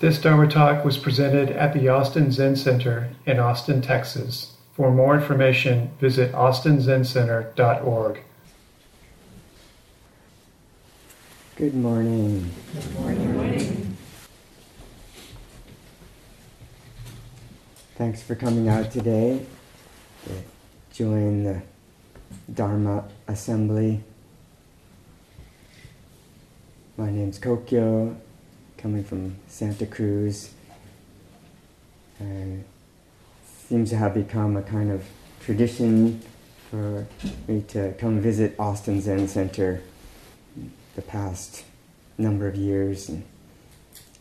This Dharma talk was presented at the Austin Zen Center in Austin, Texas. For more information, visit austinzencenter.org. Good morning. Good morning. morning. Thanks for coming out today to join the Dharma Assembly. My name's Kokyo coming from Santa Cruz. And seems to have become a kind of tradition for me to come visit Austin Zen Center the past number of years. And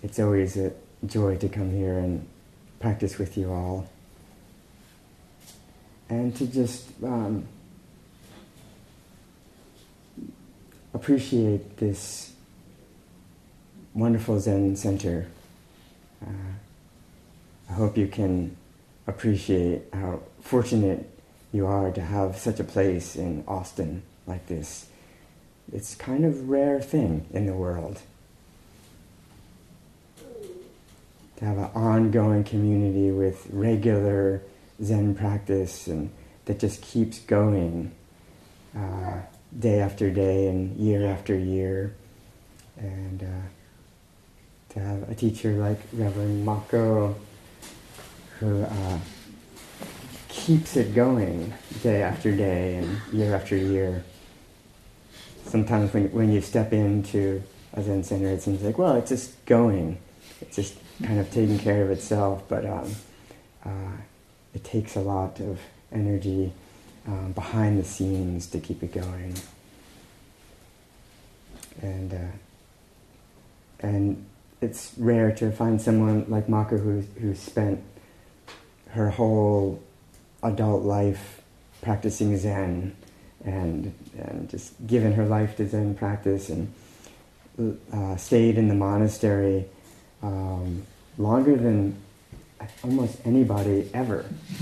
it's always a joy to come here and practice with you all. And to just um, appreciate this wonderful Zen center. Uh, I hope you can appreciate how fortunate you are to have such a place in Austin like this. It's kind of rare thing in the world to have an ongoing community with regular Zen practice and that just keeps going uh, day after day and year after year. And uh, to have a teacher like Reverend Mako who uh, keeps it going day after day and year after year. Sometimes when, when you step into a Zen center, it seems like, well, it's just going. It's just kind of taking care of itself, but um, uh, it takes a lot of energy um, behind the scenes to keep it going. And, uh, and it's rare to find someone like Mako who who spent her whole adult life practicing Zen and and just given her life to Zen practice and uh, stayed in the monastery um, longer than almost anybody ever.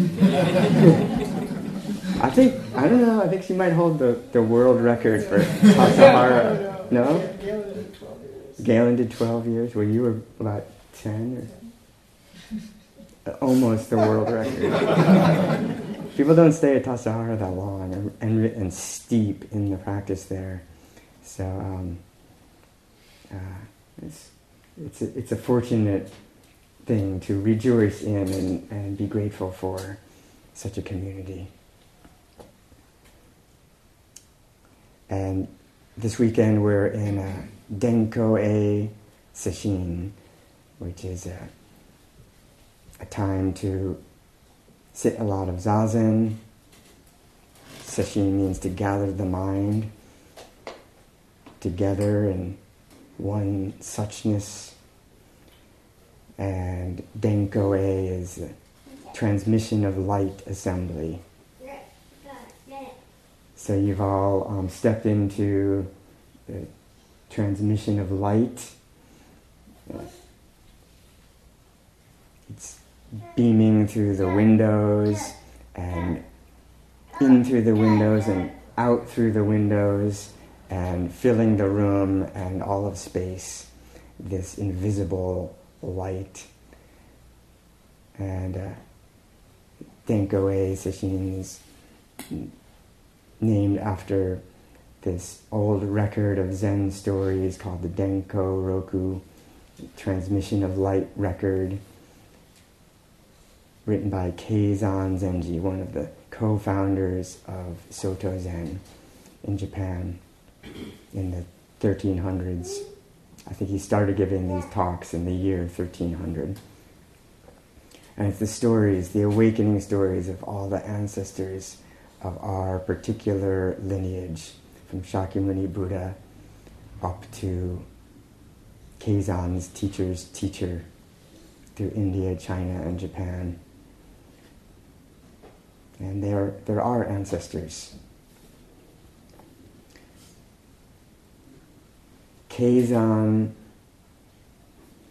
I think I don't know. I think she might hold the, the world record for Tassajara. No. Galen did 12 years. Well, you were about 10 or almost the world record. People don't stay at Tassajara that long and, and, and, steep in the practice there. So um, uh, it's, it's, a, it's a fortunate thing to rejoice in and, and be grateful for such a community. And this weekend we're in a Denkoe Sesshin, which is a, a time to sit a lot of zazen. Sesshin means to gather the mind together in one suchness. And Denkoe is a transmission of light assembly. So you've all um, stepped into the transmission of light. It's beaming through the windows and in through the windows and out through the windows and filling the room and all of space, this invisible light. And uh, Denkoe named after this old record of Zen stories called the Denko Roku Transmission of Light Record, written by Keizan Zenji, one of the co-founders of Soto Zen in Japan in the 1300s. I think he started giving these talks in the year 1300. And it's the stories, the awakening stories of all the ancestors of our particular lineage from Shakyamuni Buddha up to Keizan's teacher's teacher through India, China, and Japan. And they're, they're our ancestors. Keizan,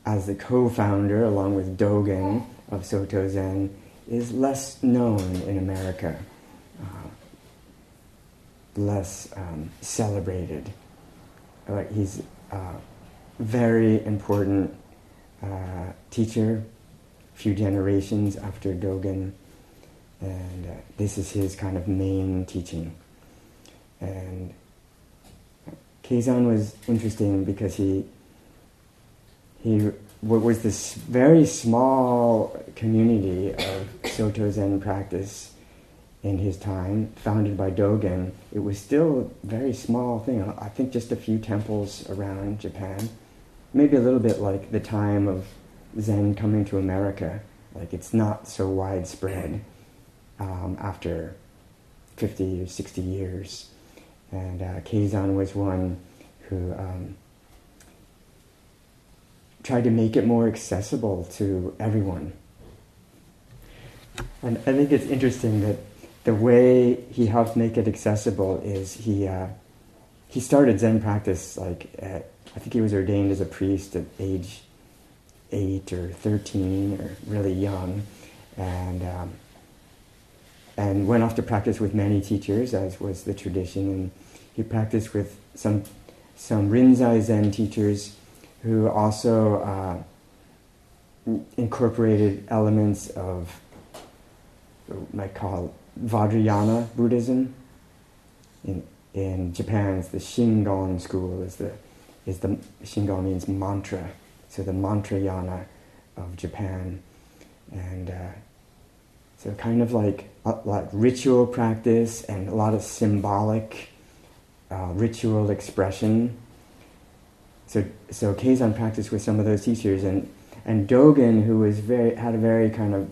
as the co-founder, along with Dogen of Soto Zen, is less known in America less um, celebrated. Like he's a very important uh, teacher, a few generations after Dogen, and uh, this is his kind of main teaching. And Keizan was interesting because he he was this very small community of Soto Zen practice in his time, founded by Dogen. It was still a very small thing. I think just a few temples around Japan. Maybe a little bit like the time of Zen coming to America. Like it's not so widespread um, after 50 or 60 years. And uh, Keizan was one who um, tried to make it more accessible to everyone. And I think it's interesting that the way he helped make it accessible is he uh, he started Zen practice like at, I think he was ordained as a priest at age eight or thirteen or really young, and um, and went off to practice with many teachers as was the tradition, and he practiced with some some Rinzai Zen teachers who also uh, incorporated elements of what might call Vajrayana Buddhism. In, in Japan, it's the Shingon school. Is the is the Shingon means mantra, so the mantrayana of Japan, and uh, so kind of like like ritual practice and a lot of symbolic uh, ritual expression. So so Keizan practiced with some of those teachers, and and Dogen, who was very had a very kind of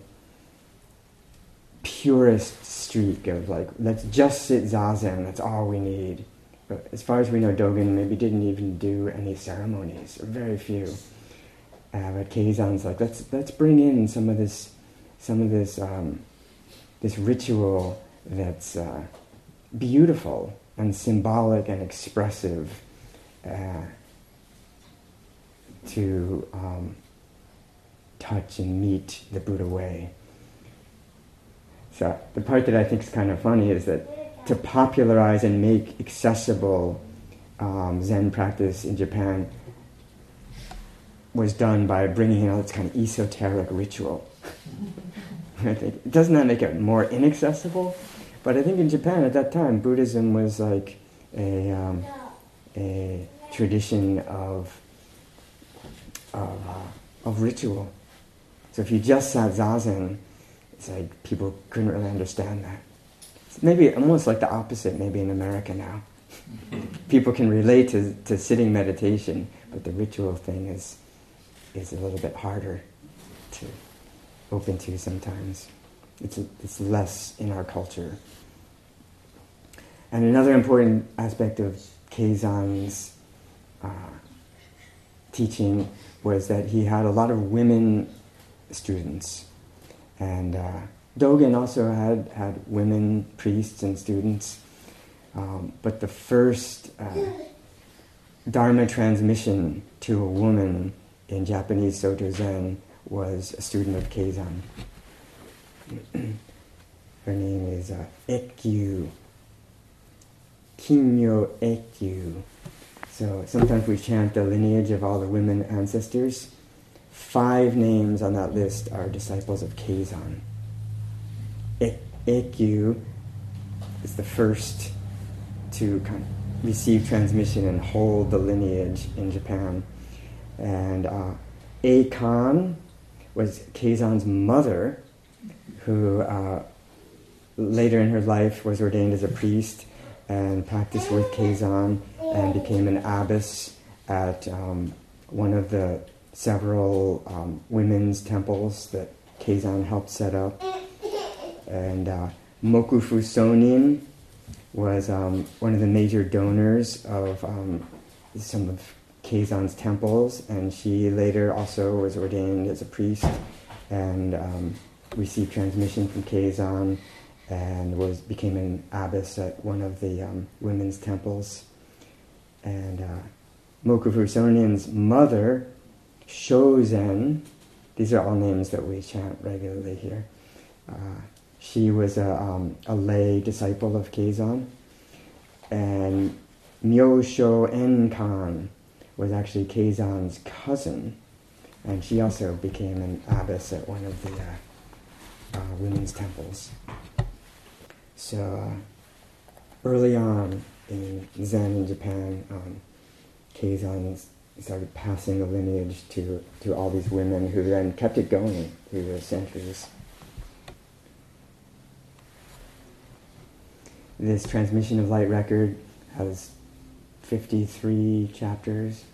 purist streak of like, let's just sit zazen, that's all we need. But as far as we know, Dogen maybe didn't even do any ceremonies, or very few. Uh, but Keizan's like, let's let's bring in some of this, some of this, um, this ritual that's uh, beautiful and symbolic and expressive uh, to um, touch and meet the Buddha way. So the part that I think is kind of funny is that to popularize and make accessible um, Zen practice in Japan was done by bringing in all this kind of esoteric ritual. I think doesn't that make it more inaccessible? But I think in Japan at that time, Buddhism was like a um, a tradition of of, uh, of ritual. So if you just sat zazen, it's like people couldn't really understand that. It's maybe almost like the opposite, maybe in America now. people can relate to, to sitting meditation, but the ritual thing is, is a little bit harder to open to sometimes. It's, it's less in our culture. And another important aspect of Keizan's uh, teaching was that he had a lot of women students. And uh, Dogen also had, had women priests and students. Um, but the first uh, Dharma transmission to a woman in Japanese Soto Zen was a student of Keizan. Her name is uh, Kinyo Ekkyu. So sometimes we chant the lineage of all the women ancestors. Five names on that list are disciples of Keizan. Ekkyu is the first to kind of receive transmission and hold the lineage in Japan. And uh, Eikan was Keizan's mother, who uh, later in her life was ordained as a priest and practiced with Keizan and became an abbess at um, one of the several um, women's temples that Keizan helped set up. And uh, Mokufu Sonin was um, one of the major donors of um, some of Keizan's temples, and she later also was ordained as a priest and um, received transmission from Keizan and was became an abbess at one of the um, women's temples. And uh, Mokufu Sonin's mother Shozen, these are all names that we chant regularly here. Uh, she was a, um, a lay disciple of Keizan. And Myosho Enkan was actually Keizan's cousin. and she also became an abbess at one of the uh, uh, women's temples. So uh, early on in Zen in Japan, um, Keizan started passing the lineage to, to all these women who then kept it going through the centuries. This transmission of light record has 53 chapters,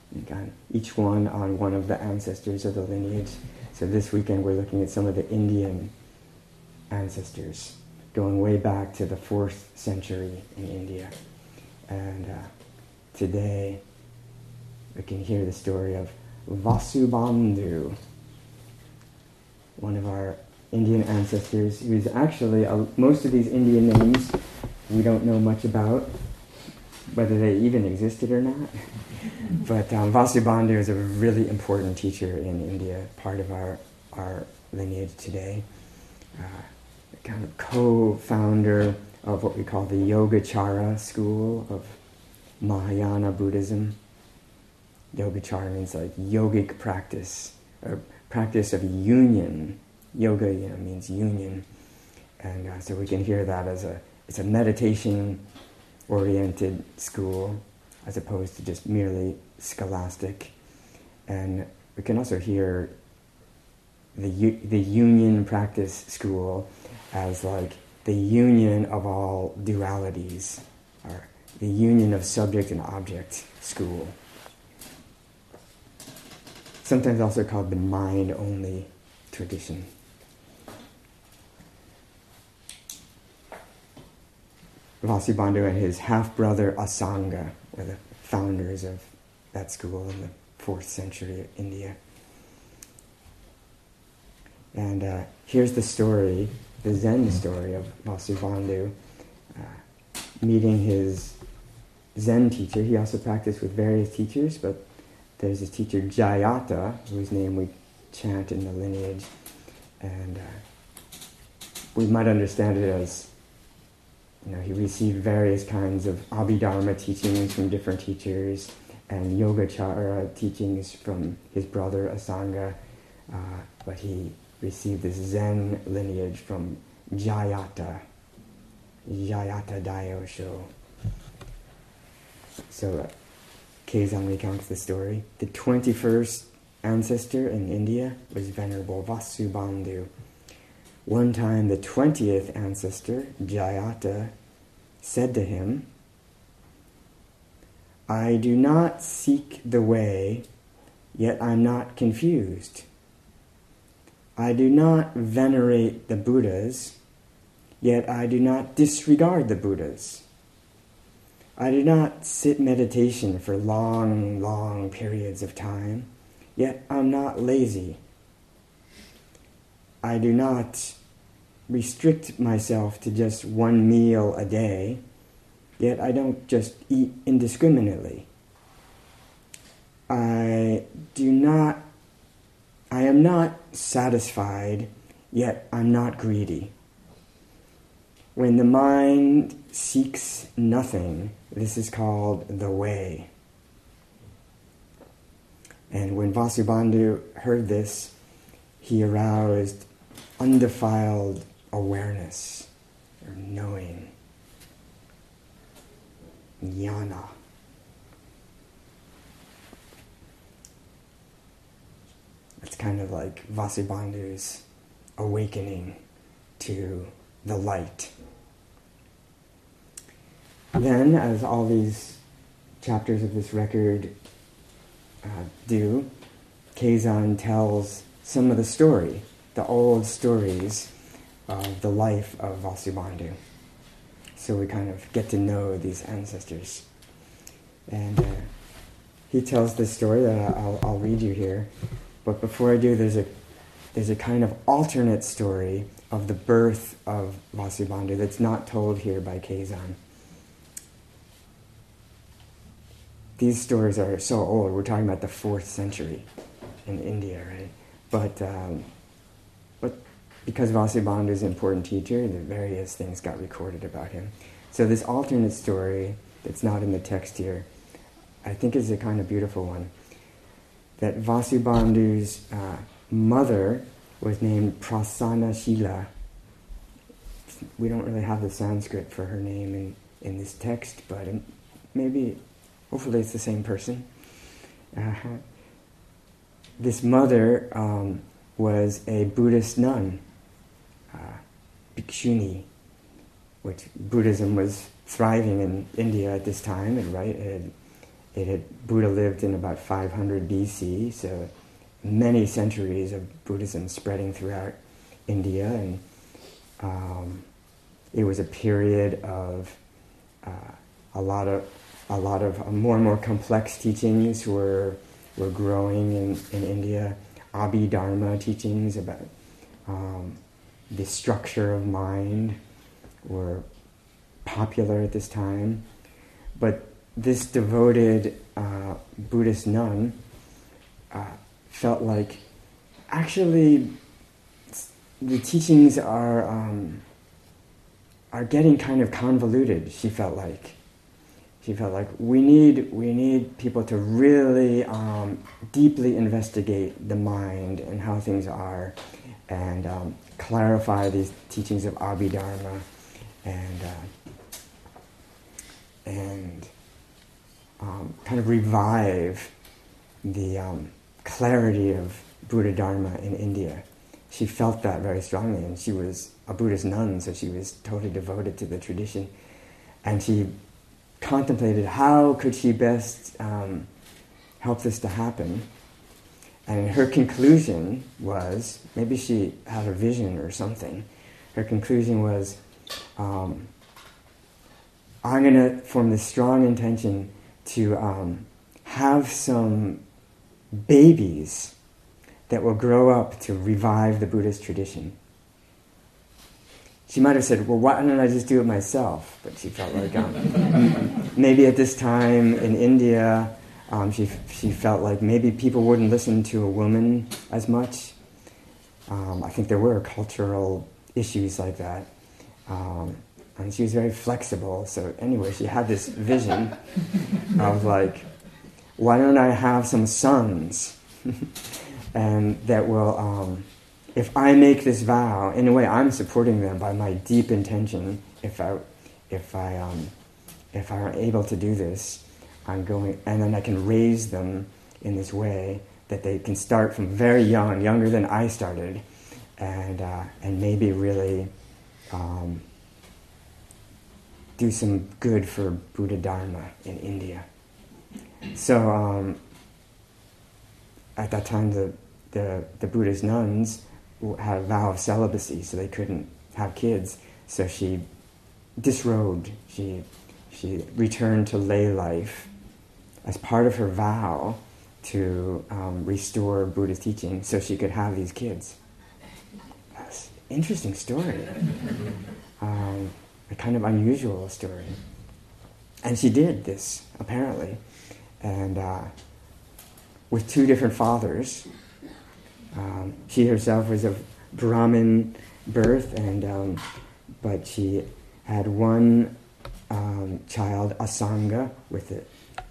each one on one of the ancestors of the lineage. So this weekend we're looking at some of the Indian ancestors, going way back to the fourth century in India. And uh, today we can hear the story of Vasubandhu, one of our Indian ancestors, who's actually, uh, most of these Indian names we don't know much about, whether they even existed or not. but um, Vasubandhu is a really important teacher in India, part of our, our lineage today. Uh, kind of co-founder of what we call the Yogacara school of Mahayana Buddhism. Yogacara means like yogic practice, or practice of union. Yoga you know, means union. And uh, so we can hear that as a, it's a meditation oriented school as opposed to just merely scholastic. And we can also hear the, the union practice school as like the union of all dualities, or the union of subject and object school. Sometimes also called the mind only tradition. Vasubandhu and his half brother Asanga were the founders of that school in the fourth century of India. And uh, here's the story the Zen story of Vasubandhu, uh, meeting his Zen teacher. He also practiced with various teachers, but there's this teacher Jayata, whose name we chant in the lineage, and uh, we might understand it as you know he received various kinds of Abhidharma teachings from different teachers and Yogacara teachings from his brother Asanga, uh, but he received this Zen lineage from Jayata, Jayata Daiosho. So uh, Keizan recounts the story. The 21st ancestor in India was Venerable Vasubandhu. One time, the 20th ancestor, Jayata, said to him, I do not seek the way, yet I'm not confused. I do not venerate the Buddhas, yet I do not disregard the Buddhas. I do not sit meditation for long, long periods of time, yet I'm not lazy. I do not restrict myself to just one meal a day, yet I don't just eat indiscriminately. I do not I am not satisfied, yet I'm not greedy. When the mind seeks nothing, this is called the way. And when Vasubandhu heard this, he aroused undefiled awareness or knowing, jnana. It's kind of like Vasubandhu's awakening to the light. Then, as all these chapters of this record uh, do, Keizan tells some of the story, the old stories of the life of Vasubandhu. So we kind of get to know these ancestors. And uh, he tells this story that I'll, I'll read you here. But before I do, there's a there's a kind of alternate story of the birth of Vasubandhu that's not told here by Keizan. These stories are so old. We're talking about the fourth century in India, right? But um, but because Vasubandhu is an important teacher, the various things got recorded about him. So this alternate story that's not in the text here, I think is a kind of beautiful one. that Vasubandhu's uh, mother was named Prasanna Shila. We don't really have the Sanskrit for her name in, in this text, but maybe, hopefully, it's the same person. Uh, this mother um, was a Buddhist nun, uh, bhikshuni, which Buddhism was thriving in India at this time, and right, it had, it had, Buddha lived in about 500 BC, so many centuries of Buddhism spreading throughout India, and um, it was a period of uh, a lot of a lot of uh, more and more complex teachings were were growing in, in India. Abhidharma teachings about um, the structure of mind were popular at this time. But this devoted uh, Buddhist nun uh, felt like actually the teachings are um, are getting kind of convoluted. She felt like she felt like we need we need people to really um, deeply investigate the mind and how things are, and um, clarify these teachings of Abhidharma, and uh, and um, kind of revive the um, clarity of Buddha Dharma in India. She felt that very strongly, and she was a Buddhist nun, so she was totally devoted to the tradition. And she contemplated how could she best um, help this to happen. And her conclusion was maybe she had a vision or something. Her conclusion was um, I'm going to form this strong intention to um, have some babies that will grow up to revive the Buddhist tradition. She might have said, Well, why don't I just do it myself? But she felt like um, maybe at this time in India, um, she, she felt like maybe people wouldn't listen to a woman as much. Um, I think there were cultural issues like that. Um, and she was very flexible. So, anyway, she had this vision of like, why don't I have some sons? and that will, um, if I make this vow, in a way, I'm supporting them by my deep intention. If I, if I, um, if I'm able to do this, I'm going, and then I can raise them in this way that they can start from very young, younger than I started, and uh, and maybe really um, do some good for Buddha Dharma in India. So um, at that time, the, the, the Buddhist nuns had a vow of celibacy, so they couldn't have kids. So she disrobed. She she returned to lay life as part of her vow to um, restore Buddhist teaching, so she could have these kids. That's an interesting story. Um, a kind of unusual story. And she did this, apparently and uh, with two different fathers. Um, she herself was of Brahmin birth, and um, but she had one um, child, Asanga, with a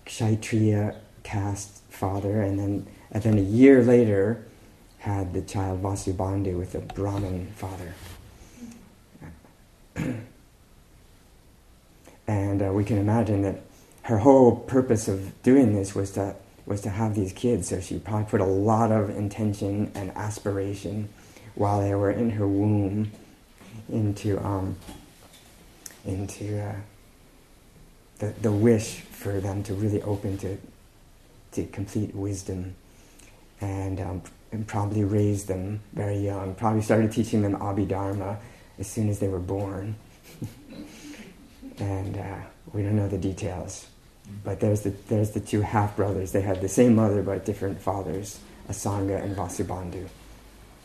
Kshatriya caste father, and then and then a year later had the child Vasubandhu with a Brahmin father. and uh, we can imagine that her whole purpose of doing this was to was to have these kids. So she probably put a lot of intention and aspiration while they were in her womb into um, into uh, the the wish for them to really open to to complete wisdom, and um, and probably raised them very young. Probably started teaching them Abhidharma as soon as they were born, and uh, we don't know the details. But there's the, there's the two half brothers. They had the same mother but different fathers, Asanga and Vasubandhu.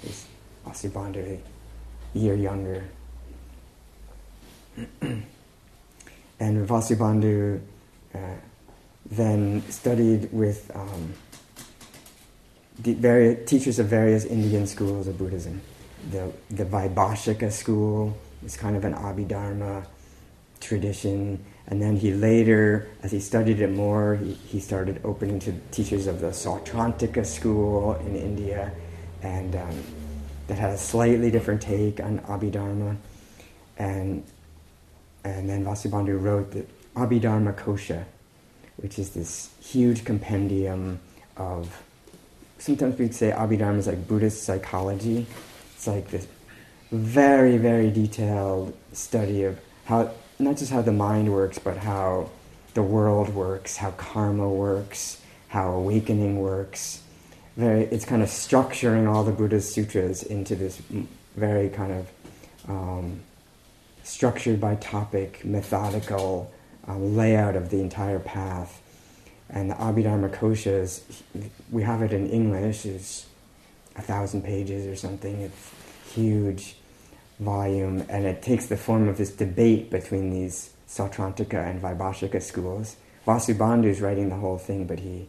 Is Vasubandhu a year younger. and Vasubandhu uh, then studied with um, the various teachers of various Indian schools of Buddhism. The, the Vaibhashika school is kind of an Abhidharma tradition And then he later, as he studied it more, he, he started opening to teachers of the Sautrantika school in India, and um, that had a slightly different take on Abhidharma. And, and then Vasubandhu wrote the Abhidharma Kosha, which is this huge compendium of, sometimes we'd say Abhidharma is like Buddhist psychology. It's like this very, very detailed study of how not just how the mind works, but how the world works, how karma works, how awakening works. Very, it's kind of structuring all the Buddha's sutras into this very kind of um, structured by topic, methodical um, layout of the entire path. And the Abhidharma Koshas, we have it in English, it's a thousand pages or something. It's huge volume, and it takes the form of this debate between these Sautrantika and Vaibhashika schools. Vasubandhu is writing the whole thing, but he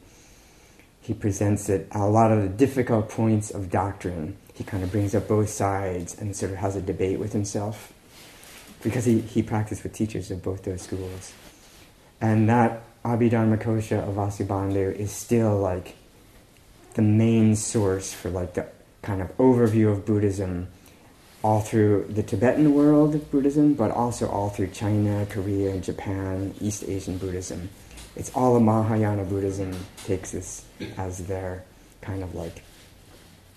he presents it a lot of the difficult points of doctrine. He kind of brings up both sides and sort of has a debate with himself because he, he practiced with teachers of both those schools. And that Abhidharma Kosha of Vasubandhu is still like the main source for like the kind of overview of Buddhism all through the Tibetan world of Buddhism, but also all through China, Korea, Japan, East Asian Buddhism. It's all of Mahayana Buddhism takes this as their kind of like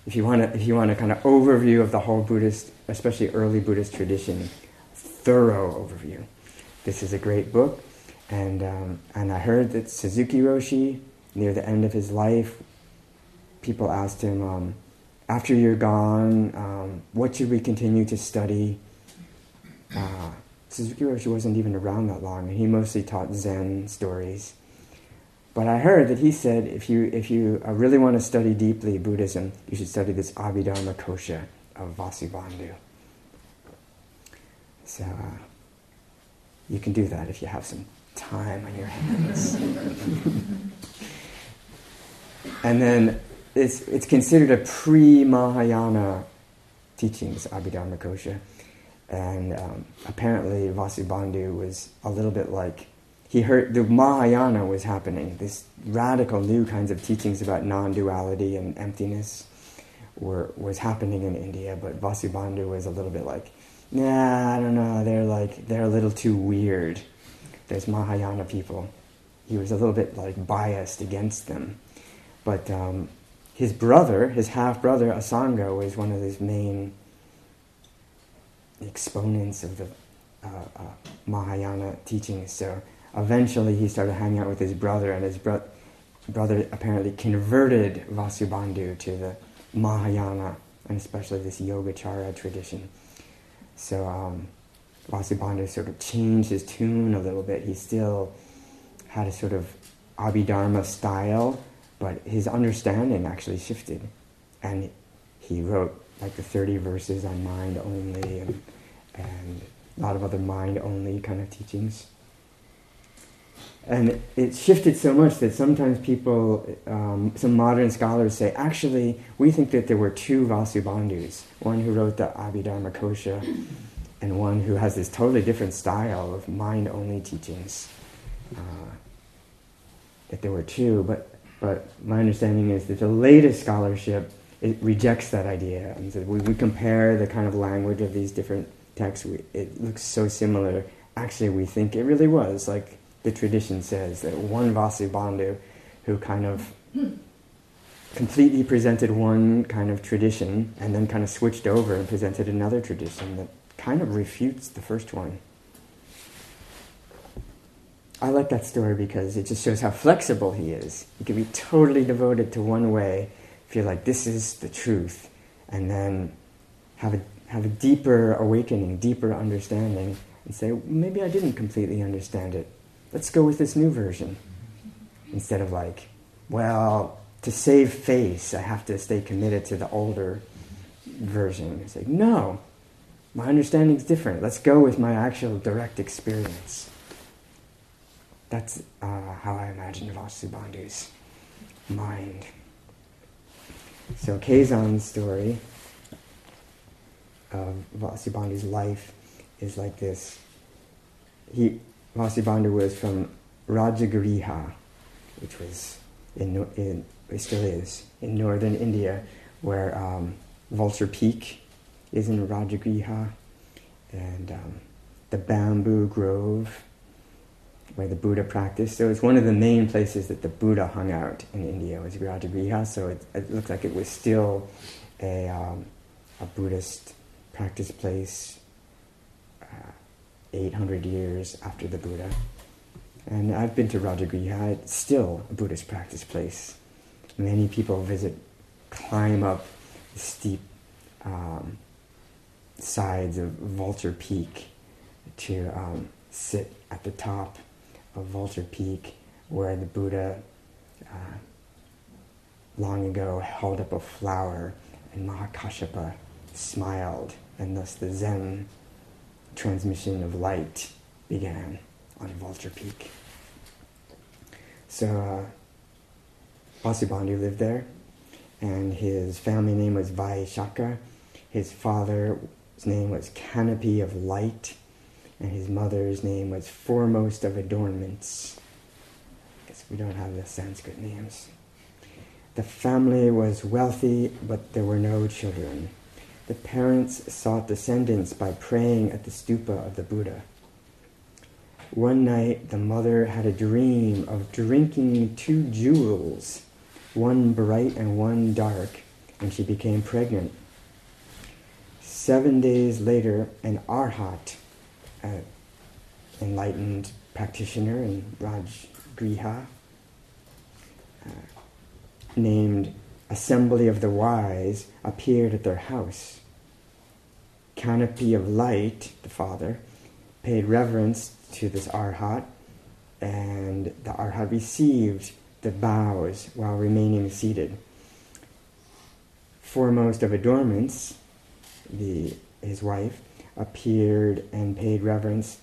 if you want to if you want a kind of overview of the whole Buddhist, especially early Buddhist tradition, thorough overview. This is a great book, and um, and I heard that Suzuki Roshi near the end of his life, people asked him. Um, after you're gone, um, what should we continue to study? Uh, Suzuki Roshi wasn't even around that long, and he mostly taught Zen stories. But I heard that he said if you, if you uh, really want to study deeply Buddhism, you should study this Abhidharma Kosha of Vasubandhu. So uh, you can do that if you have some time on your hands. and then it's, it's considered a pre-Mahayana teachings, Abhidharma Kosha. And um, apparently Vasubandhu was a little bit like, he heard the Mahayana was happening, this radical new kinds of teachings about non-duality and emptiness were, was happening in India, but Vasubandhu was a little bit like, nah, I don't know, they're like, they're a little too weird. There's Mahayana people. He was a little bit like biased against them. But um, his brother, his half brother Asanga, was one of his main exponents of the uh, uh, Mahayana teachings. So eventually he started hanging out with his brother, and his bro- brother apparently converted Vasubandhu to the Mahayana, and especially this Yogacara tradition. So um, Vasubandhu sort of changed his tune a little bit. He still had a sort of Abhidharma style, but his understanding actually shifted. And he wrote like the 30 verses on mind only and, and a lot of other mind only kind of teachings. And it shifted so much that sometimes people, um, some modern scholars say, actually, we think that there were two Vasubandhus, one who wrote the Abhidharma Kosha and one who has this totally different style of mind only teachings. Uh, that there were two, but but my understanding is that the latest scholarship it rejects that idea. And so we, we compare the kind of language of these different texts. We, it looks so similar. Actually, we think it really was like the tradition says that one Vasubandhu who kind of completely presented one kind of tradition and then kind of switched over and presented another tradition that kind of refutes the first one. I like that story because it just shows how flexible he is. He can be totally devoted to one way, feel like this is the truth, and then have a, have a deeper awakening, deeper understanding, and say, maybe I didn't completely understand it. Let's go with this new version. Instead of like, well, to save face, I have to stay committed to the older version. It's like, no, my understanding is different. Let's go with my actual direct experience. That's uh, how I imagine Vasubandhu's mind. So Keizan's story of Vasubandhu's life is like this. He, Vasubandhu was from Rajagriha, which was in, in it still is in northern India, where um, Vulture Peak is in Rajagriha, and um, the bamboo grove where the Buddha practiced. So it's one of the main places that the Buddha hung out in India was Rajagriha. So it, it looked like it was still a, um, a Buddhist practice place uh, 800 years after the Buddha. And I've been to Rajagriha, it's still a Buddhist practice place. Many people visit, climb up the steep um, sides of Vulture Peak to um, sit at the top of Vulture Peak where the Buddha uh, long ago held up a flower and Mahakashyapa smiled and thus the Zen transmission of light began on Vulture Peak. So uh, Vasubandhu lived there and his family name was Vaishaka. His father's name was Canopy of Light and his mother's name was Foremost of Adornments. Guess we don't have the Sanskrit names. The family was wealthy, but there were no children. The parents sought descendants by praying at the stupa of the Buddha. One night, the mother had a dream of drinking two jewels, one bright and one dark, and she became pregnant. Seven days later, an arhat, an enlightened practitioner in Rajgriha, uh, named Assembly of the Wise, appeared at their house. Canopy of Light, the father, paid reverence to this arhat, and the arhat received the bows while remaining seated. Foremost of adornments, the, his wife, appeared and paid reverence.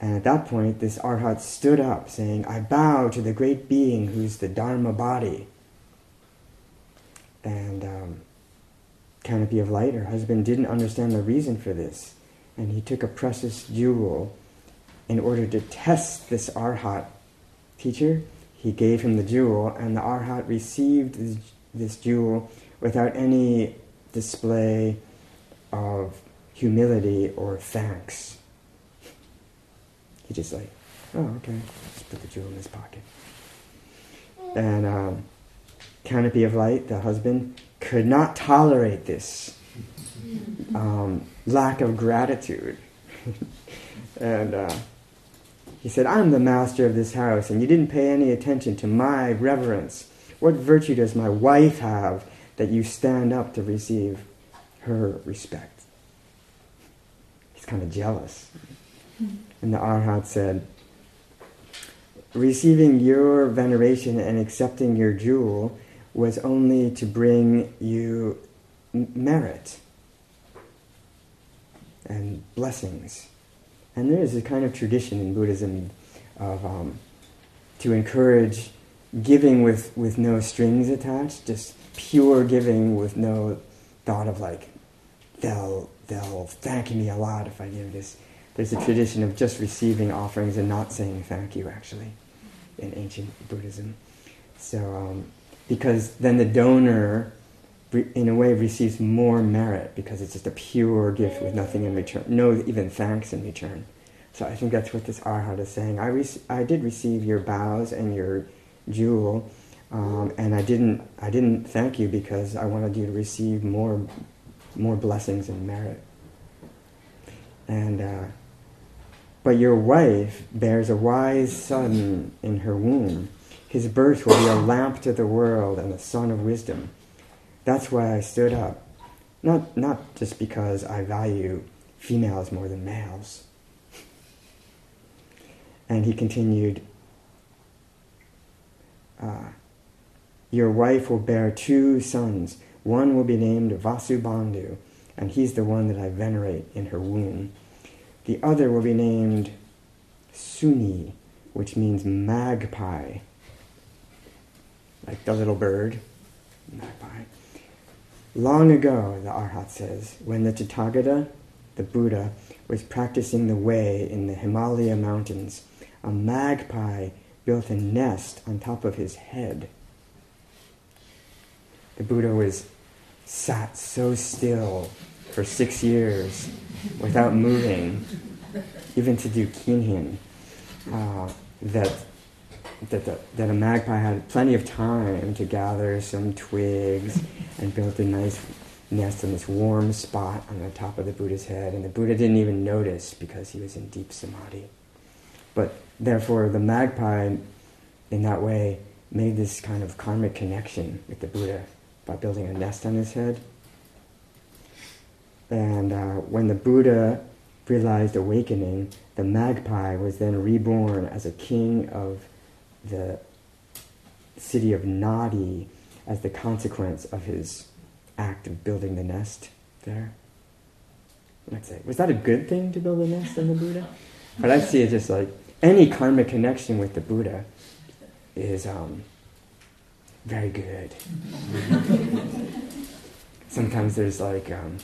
And at that point, this arhat stood up, saying, I bow to the great being who's the Dharma body. And um, Canopy of Light, her husband, didn't understand the reason for this. And he took a precious jewel in order to test this arhat teacher. He gave him the jewel, and the arhat received this, this jewel without any display of humility or thanks. He just like, oh, okay, just put the jewel in his pocket. And um, Canopy of Light, the husband, could not tolerate this um, lack of gratitude. and uh, he said, I'm the master of this house, and you didn't pay any attention to my reverence. What virtue does my wife have that you stand up to receive her respect? He's kind of jealous. And the Arhat said, Receiving your veneration and accepting your jewel was only to bring you merit and blessings. And there is a kind of tradition in Buddhism of um, to encourage giving with, with no strings attached, just pure giving with no thought of like, they'll, they'll thank me a lot if I give this. There's a tradition of just receiving offerings and not saying thank you, actually, in ancient Buddhism. So, um, because then the donor, in a way, receives more merit because it's just a pure gift with nothing in return, no even thanks in return. So I think that's what this arhat is saying. I, rec- I did receive your bows and your jewel, um, and I didn't, I didn't thank you because I wanted you to receive more, more blessings and merit. And uh, but your wife bears a wise son in her womb his birth will be a lamp to the world and a son of wisdom. That's why I stood up. Not, not just because I value females more than males. And he continued, uh, Your wife will bear two sons. One will be named Vasubandhu, and he's the one that I venerate in her womb. The other will be named Suni, which means magpie like the little bird, magpie. Long ago, the Arhat says, when the Tathagata, the Buddha, was practicing the way in the Himalaya mountains, a magpie built a nest on top of his head. The Buddha was sat so still for six years without moving, even to do kinhin, uh, that, that, the, that a magpie had plenty of time to gather some twigs and build a nice nest in this warm spot on the top of the Buddha's head, and the Buddha didn't even notice because he was in deep samadhi. But therefore, the magpie, in that way, made this kind of karmic connection with the Buddha by building a nest on his head. And uh, when the Buddha realized awakening, the magpie was then reborn as a king of the city of Nadi as the consequence of his act of building the nest there. Let's say, was that a good thing to build a nest in the Buddha? But I see it just like any karmic connection with the Buddha is um, very good. Sometimes there's like, um,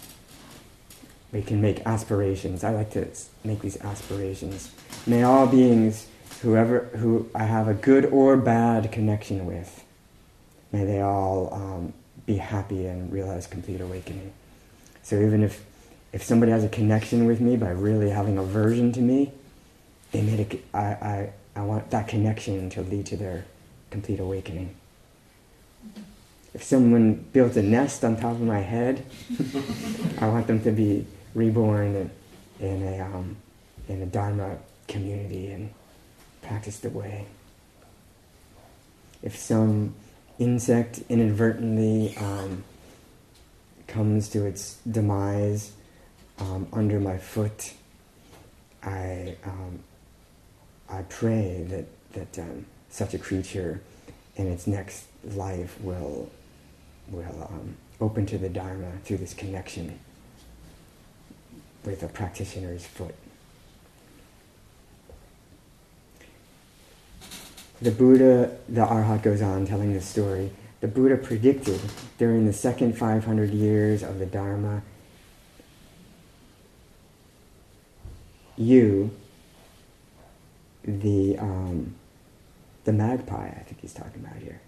we can make aspirations. I like to make these aspirations. May all beings, whoever who I have a good or bad connection with, may they all um, be happy and realize complete awakening. So even if if somebody has a connection with me by really having aversion to me, they made a, I, I, I want that connection to lead to their complete awakening. If someone builds a nest on top of my head, I want them to be reborn in, in a um, in a Dharma community and practice the way. If some insect inadvertently um, comes to its demise um, under my foot, I um, I pray that that um, such a creature in its next life will will um, open to the Dharma through this connection with a practitioner's foot. The Buddha, the Arhat goes on telling this story. The Buddha predicted during the second 500 years of the Dharma, you, the, um, the magpie, I think he's talking about here,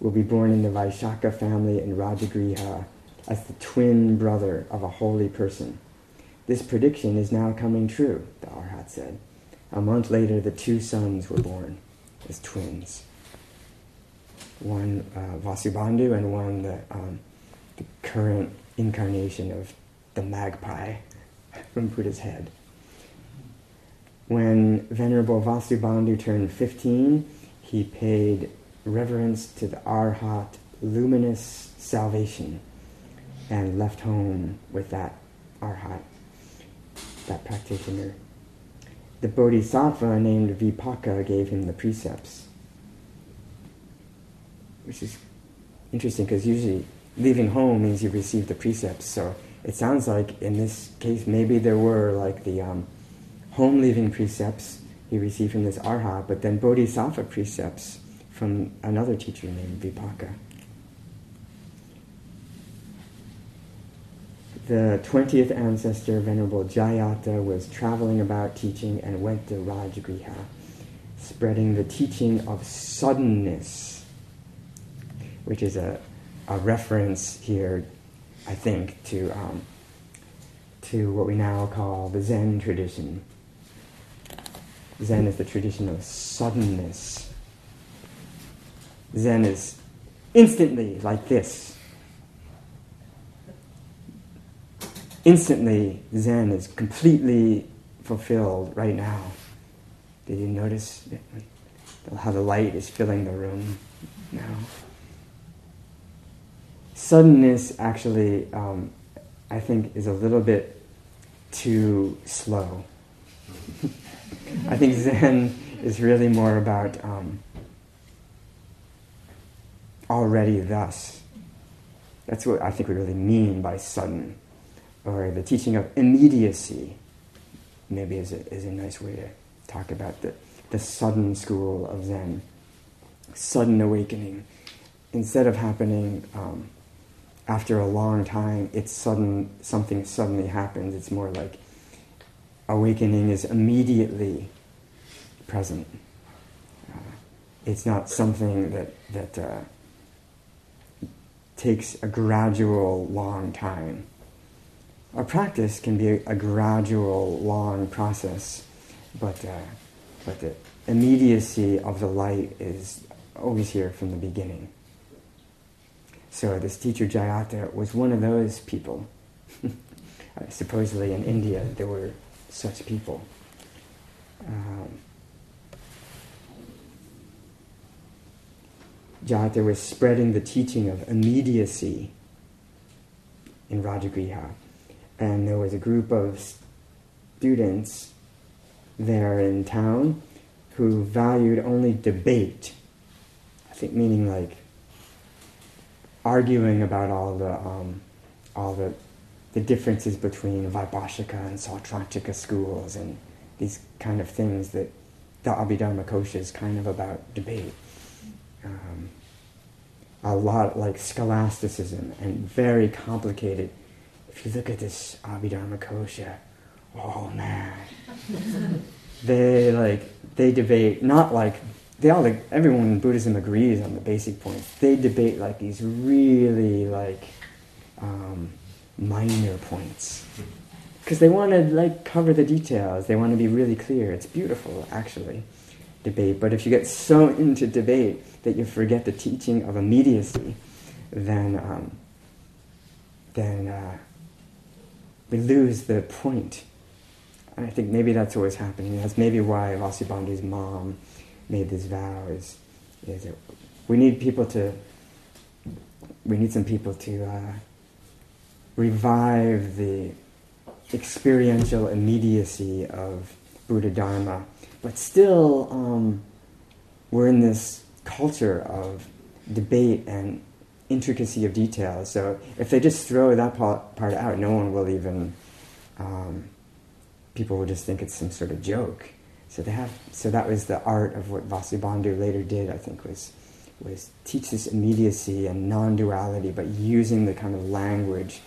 will be born in the Vaishaka family in Rajagriha as the twin brother of a holy person. This prediction is now coming true, the Arhat said. A month later, the two sons were born as twins. One uh, Vasubandhu and one the, um, the current incarnation of the magpie from Buddha's head. When Venerable Vasubandhu turned 15, he paid reverence to the Arhat luminous salvation and left home with that Arhat, that practitioner. The Bodhisattva named Vipaka gave him the precepts, which is interesting because usually leaving home means you receive the precepts. So it sounds like in this case maybe there were like the um, home leaving precepts he received from this Arhat, but then Bodhisattva precepts from another teacher named Vipaka. The 20th ancestor, Venerable Jayata, was traveling about teaching and went to Rajgriha, spreading the teaching of suddenness, which is a, a reference here, I think, to, um, to what we now call the Zen tradition. Zen is the tradition of suddenness. Zen is instantly like this. Instantly, Zen is completely fulfilled right now. Did you notice how the light is filling the room now? Suddenness actually, um, I think, is a little bit too slow. I think Zen is really more about um, already thus. That's what I think we really mean by sudden, or the teaching of immediacy. Maybe is a, is a nice way to talk about the, the sudden school of Zen, sudden awakening. Instead of happening um, after a long time, it's sudden. Something suddenly happens. It's more like awakening is immediately present. Uh, it's not something that, that uh, takes a gradual, long time. A practice can be a, a gradual, long process, but, uh, but the immediacy of the light is always here from the beginning. So this teacher Jayata was one of those people. Supposedly in India there were such people. Um, Jayata was spreading the teaching of immediacy in Rajagriha. And there was a group of students there in town who valued only debate. I think meaning like arguing about all the um, all the the differences between Vaibhashika and Sautrantika schools and these kind of things that the Abhidharma Kosha is kind of about debate. Um, a lot like scholasticism and very complicated. If you look at this Abhidharma Kosha, oh man, they like they debate not like they all like everyone in Buddhism agrees on the basic points. They debate like these really like um, minor points because they want to like cover the details. They want to be really clear. It's beautiful, actually, debate. But if you get so into debate that you forget the teaching of immediacy, then um, then uh, we lose the point. And I think maybe that's always happening. That's maybe why Vasubandhu's mom made this vow is, is we need people to, we need some people to uh, revive the experiential immediacy of Buddha Dharma, but still um, we're in this culture of debate and intricacy of details. So if they just throw that part out, no one will even, um, people will just think it's some sort of joke. So they have. So that was the art of what Vasubandhu later did. I think was was teach this immediacy and non-duality, but using the kind of language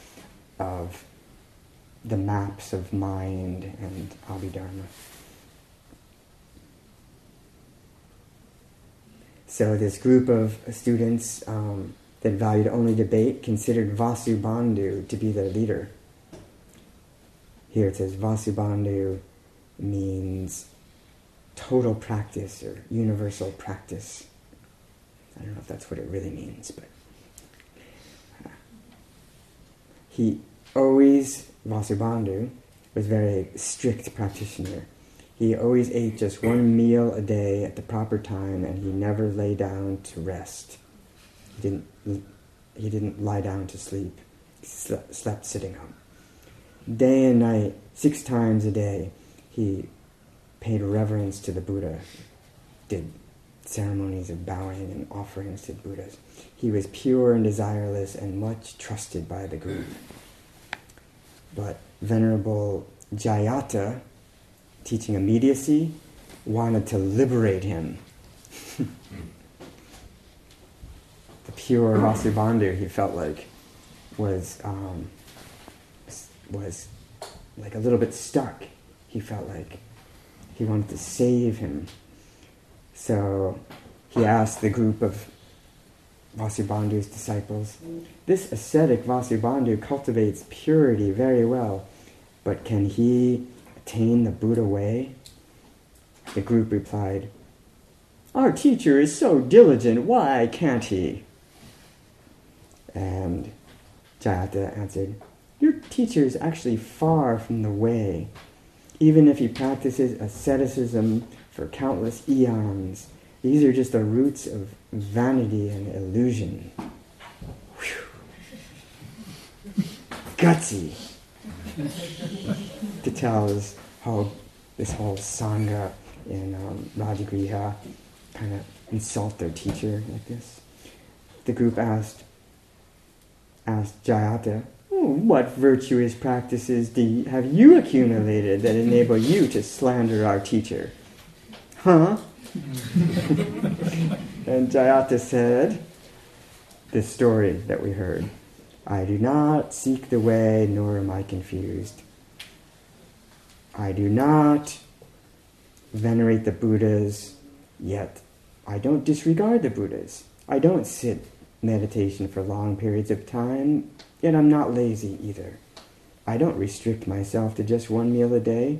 of the maps of mind and Abhidharma. So this group of students um, that valued only debate considered Vasubandhu to be their leader. Here it says Vasubandhu means total practice or universal practice. I don't know if that's what it really means, but uh, he always, Vasubandhu, was very strict practitioner. He always ate just one meal a day at the proper time, and he never lay down to rest. He didn't. He didn't lie down to sleep. He slept, slept sitting up. Day and night, six times a day, he paid reverence to the Buddha, did ceremonies of bowing and offerings to Buddhas. He was pure and desireless and much trusted by the group. But Venerable Jayata, teaching immediacy, wanted to liberate him. the pure Vasubandhu, he felt like, was um, was like a little bit stuck. He felt like he wanted to save him. So he asked the group of Vasubandhu's disciples, This ascetic Vasubandhu cultivates purity very well, but can he attain the Buddha way? The group replied, Our teacher is so diligent, why can't he? And Jayata answered, Your teacher is actually far from the way. Even if he practices asceticism for countless eons, these are just the roots of vanity and illusion. Whew. Gutsy to tell is how this whole Sangha in um, Rajagriha kind of insult their teacher like this. The group asked, asked Jayata, what virtuous practices do you, have you accumulated that enable you to slander our teacher? Huh? and Jayata said, this story that we heard I do not seek the way, nor am I confused. I do not venerate the Buddhas, yet I don't disregard the Buddhas. I don't sit meditation for long periods of time, yet I'm not lazy either. I don't restrict myself to just one meal a day,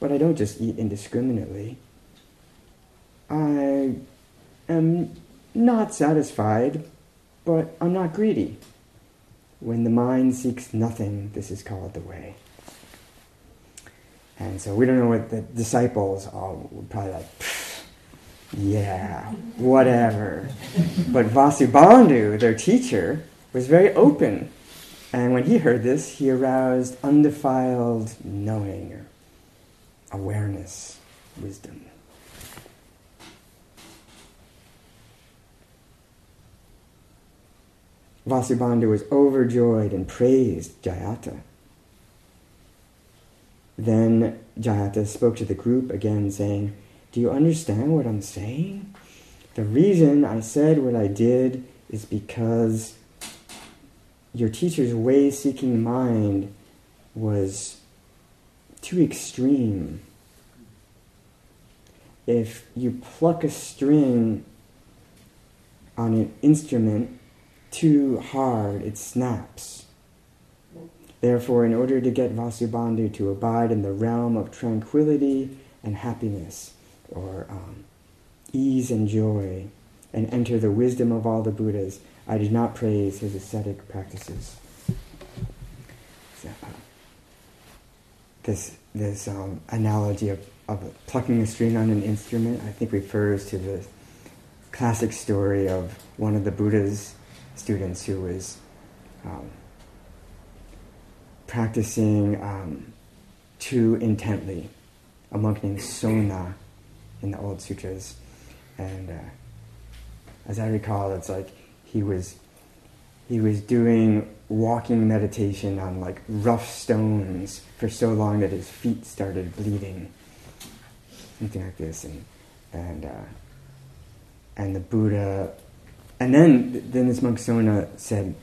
but I don't just eat indiscriminately. I am not satisfied, but I'm not greedy. When the mind seeks nothing, this is called the way. And so we don't know what the disciples all were probably like, yeah, whatever. but Vasubandhu, their teacher, was very open. And when he heard this, he aroused undefiled knowing, or awareness, wisdom. Vasubandhu was overjoyed and praised Jayata. Then Jayata spoke to the group again, saying, Do you understand what I'm saying? The reason I said what I did is because your teacher's way seeking mind was too extreme. If you pluck a string on an instrument too hard, it snaps. Therefore, in order to get Vasubandhu to abide in the realm of tranquility and happiness, or um, ease and joy, and enter the wisdom of all the Buddhas, I did not praise his ascetic practices. So, uh, this this um, analogy of, of plucking a string on an instrument, I think, refers to the classic story of one of the Buddha's students who was um, practicing um, too intently. A monk named Sona in the old sutras, and uh, as I recall, it's like he was he was doing walking meditation on like rough stones for so long that his feet started bleeding, something like this, and and uh, and the Buddha and then, then this monk Sona said,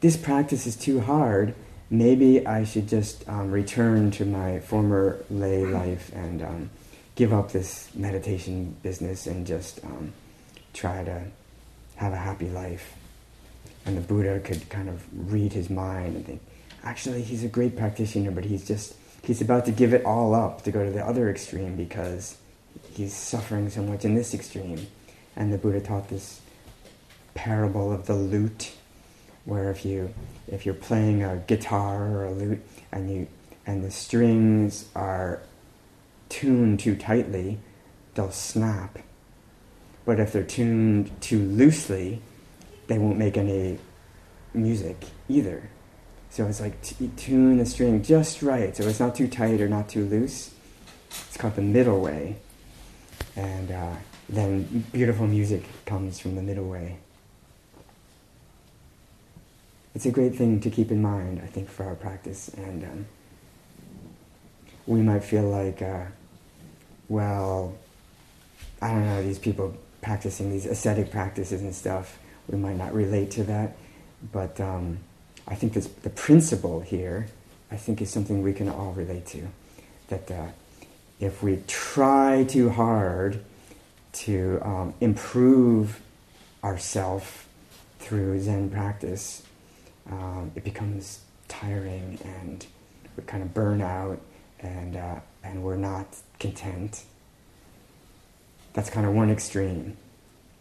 This practice is too hard. Maybe I should just um, return to my former lay life and um, give up this meditation business and just um, try to have a happy life. And the Buddha could kind of read his mind and think, actually, he's a great practitioner, but he's just, he's about to give it all up to go to the other extreme because he's suffering so much in this extreme. And the Buddha taught this parable of the lute, where if you if you're playing a guitar or a lute and you and the strings are tuned too tightly, they'll snap. But if they're tuned too loosely, they won't make any music either. So it's like t- tune the string just right, so it's not too tight or not too loose. It's called the middle way, and uh, then beautiful music comes from the middle way. It's a great thing to keep in mind, I think, for our practice. And um, we might feel like, uh, well, I don't know, these people practicing these ascetic practices and stuff, we might not relate to that. But um, I think this, the principle here, I think, is something we can all relate to. That uh, if we try too hard to um, improve ourselves through Zen practice, um, it becomes tiring and we kind of burn out and, uh, and we're not content. That's kind of one extreme.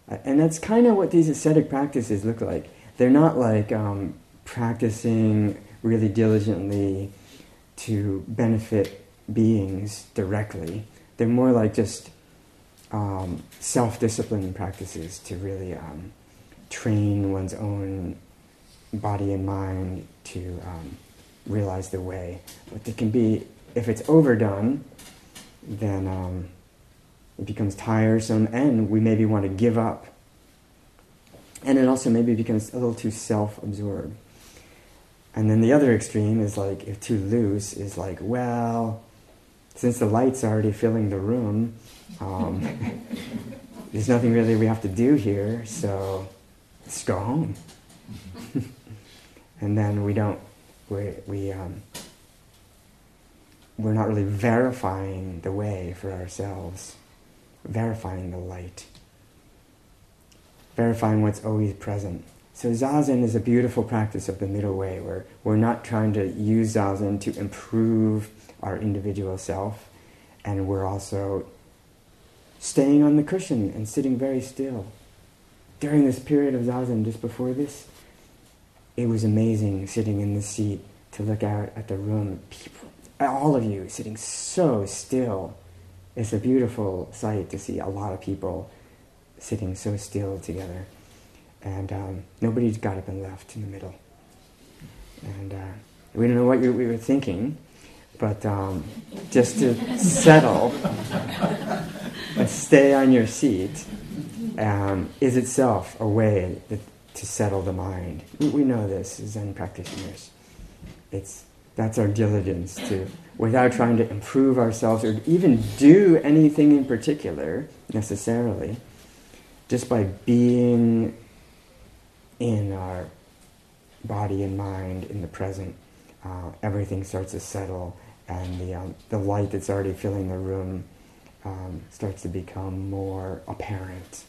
Uh, and that's kind of what these ascetic practices look like. They're not like um, practicing really diligently to benefit beings directly. They're more like just um, self discipline practices to really um, train one's own body and mind to um, realize the way. But it can be, if it's overdone, then um, it becomes tiresome and we maybe want to give up. And it also maybe becomes a little too self absorbed. And then the other extreme is like, if too loose, is like, well, since the light's already filling the room, um, there's nothing really we have to do here, so let's go home and then we don't we we um, we're not really verifying the way for ourselves, verifying the light, verifying what's always present. So zazen is a beautiful practice of the middle way, where we're not trying to use zazen to improve our individual self, and we're also staying on the cushion and sitting very still. During this period of zazen, just before this, it was amazing sitting in the seat to look out at the room. People, all of you sitting so still. It's a beautiful sight to see a lot of people sitting so still together. And um, nobody got up and left in the middle. And uh, we don't know what you, we were thinking, but um, just to settle and stay on your seat um, is itself a way that, to settle the mind. We, know this as Zen practitioners. It's that's our diligence to, without trying to improve ourselves or even do anything in particular necessarily, just by being in our body and mind in the present, uh, everything starts to settle, and the um, the light that's already filling the room um, starts to become more apparent.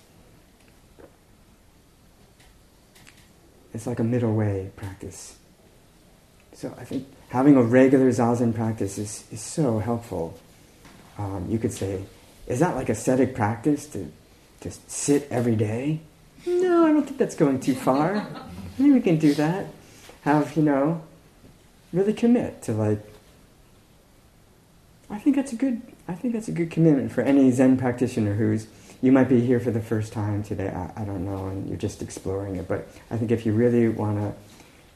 It's like a middle way practice. So I think having a regular zazen practice is, is so helpful. Um, you could say, is that like ascetic practice to, to sit every day? No, I don't think that's going too far. Maybe we can do that. Have, you know, really commit to like, I think that's a good, I think that's a good commitment for any Zen practitioner who's, you might be here for the first time today, I, I don't know, and you're just exploring it, but I think if you really want to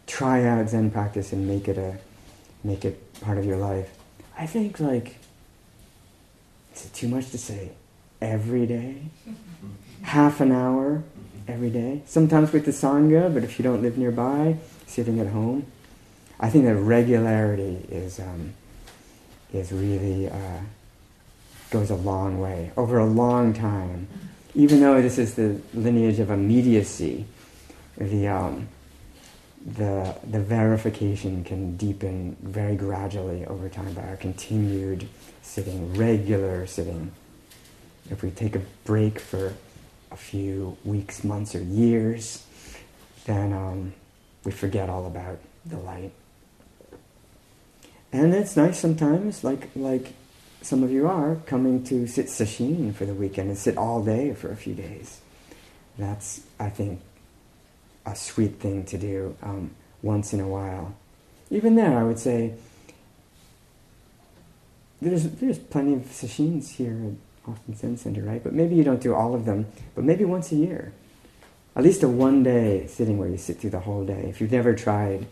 try out Zen practice and make it a make it part of your life. I think like is it too much to say? Every day? Half an hour every day? Sometimes with the Sangha, but if you don't live nearby, sitting at home. I think that regularity is um, is really uh, goes a long way over a long time. Even though this is the lineage of immediacy, the um, the, the verification can deepen very gradually over time by our continued sitting, regular sitting. If we take a break for a few weeks, months, or years, then um, we forget all about the light. And it's nice sometimes, like like some of you are, coming to sit sesshin for the weekend and sit all day for a few days. That's, I think, a sweet thing to do um, once in a while. Even there, I would say there's there's plenty of sessions here at Austin Zen Center, right? But maybe you don't do all of them. But maybe once a year, at least a one day sitting where you sit through the whole day. If you've never tried,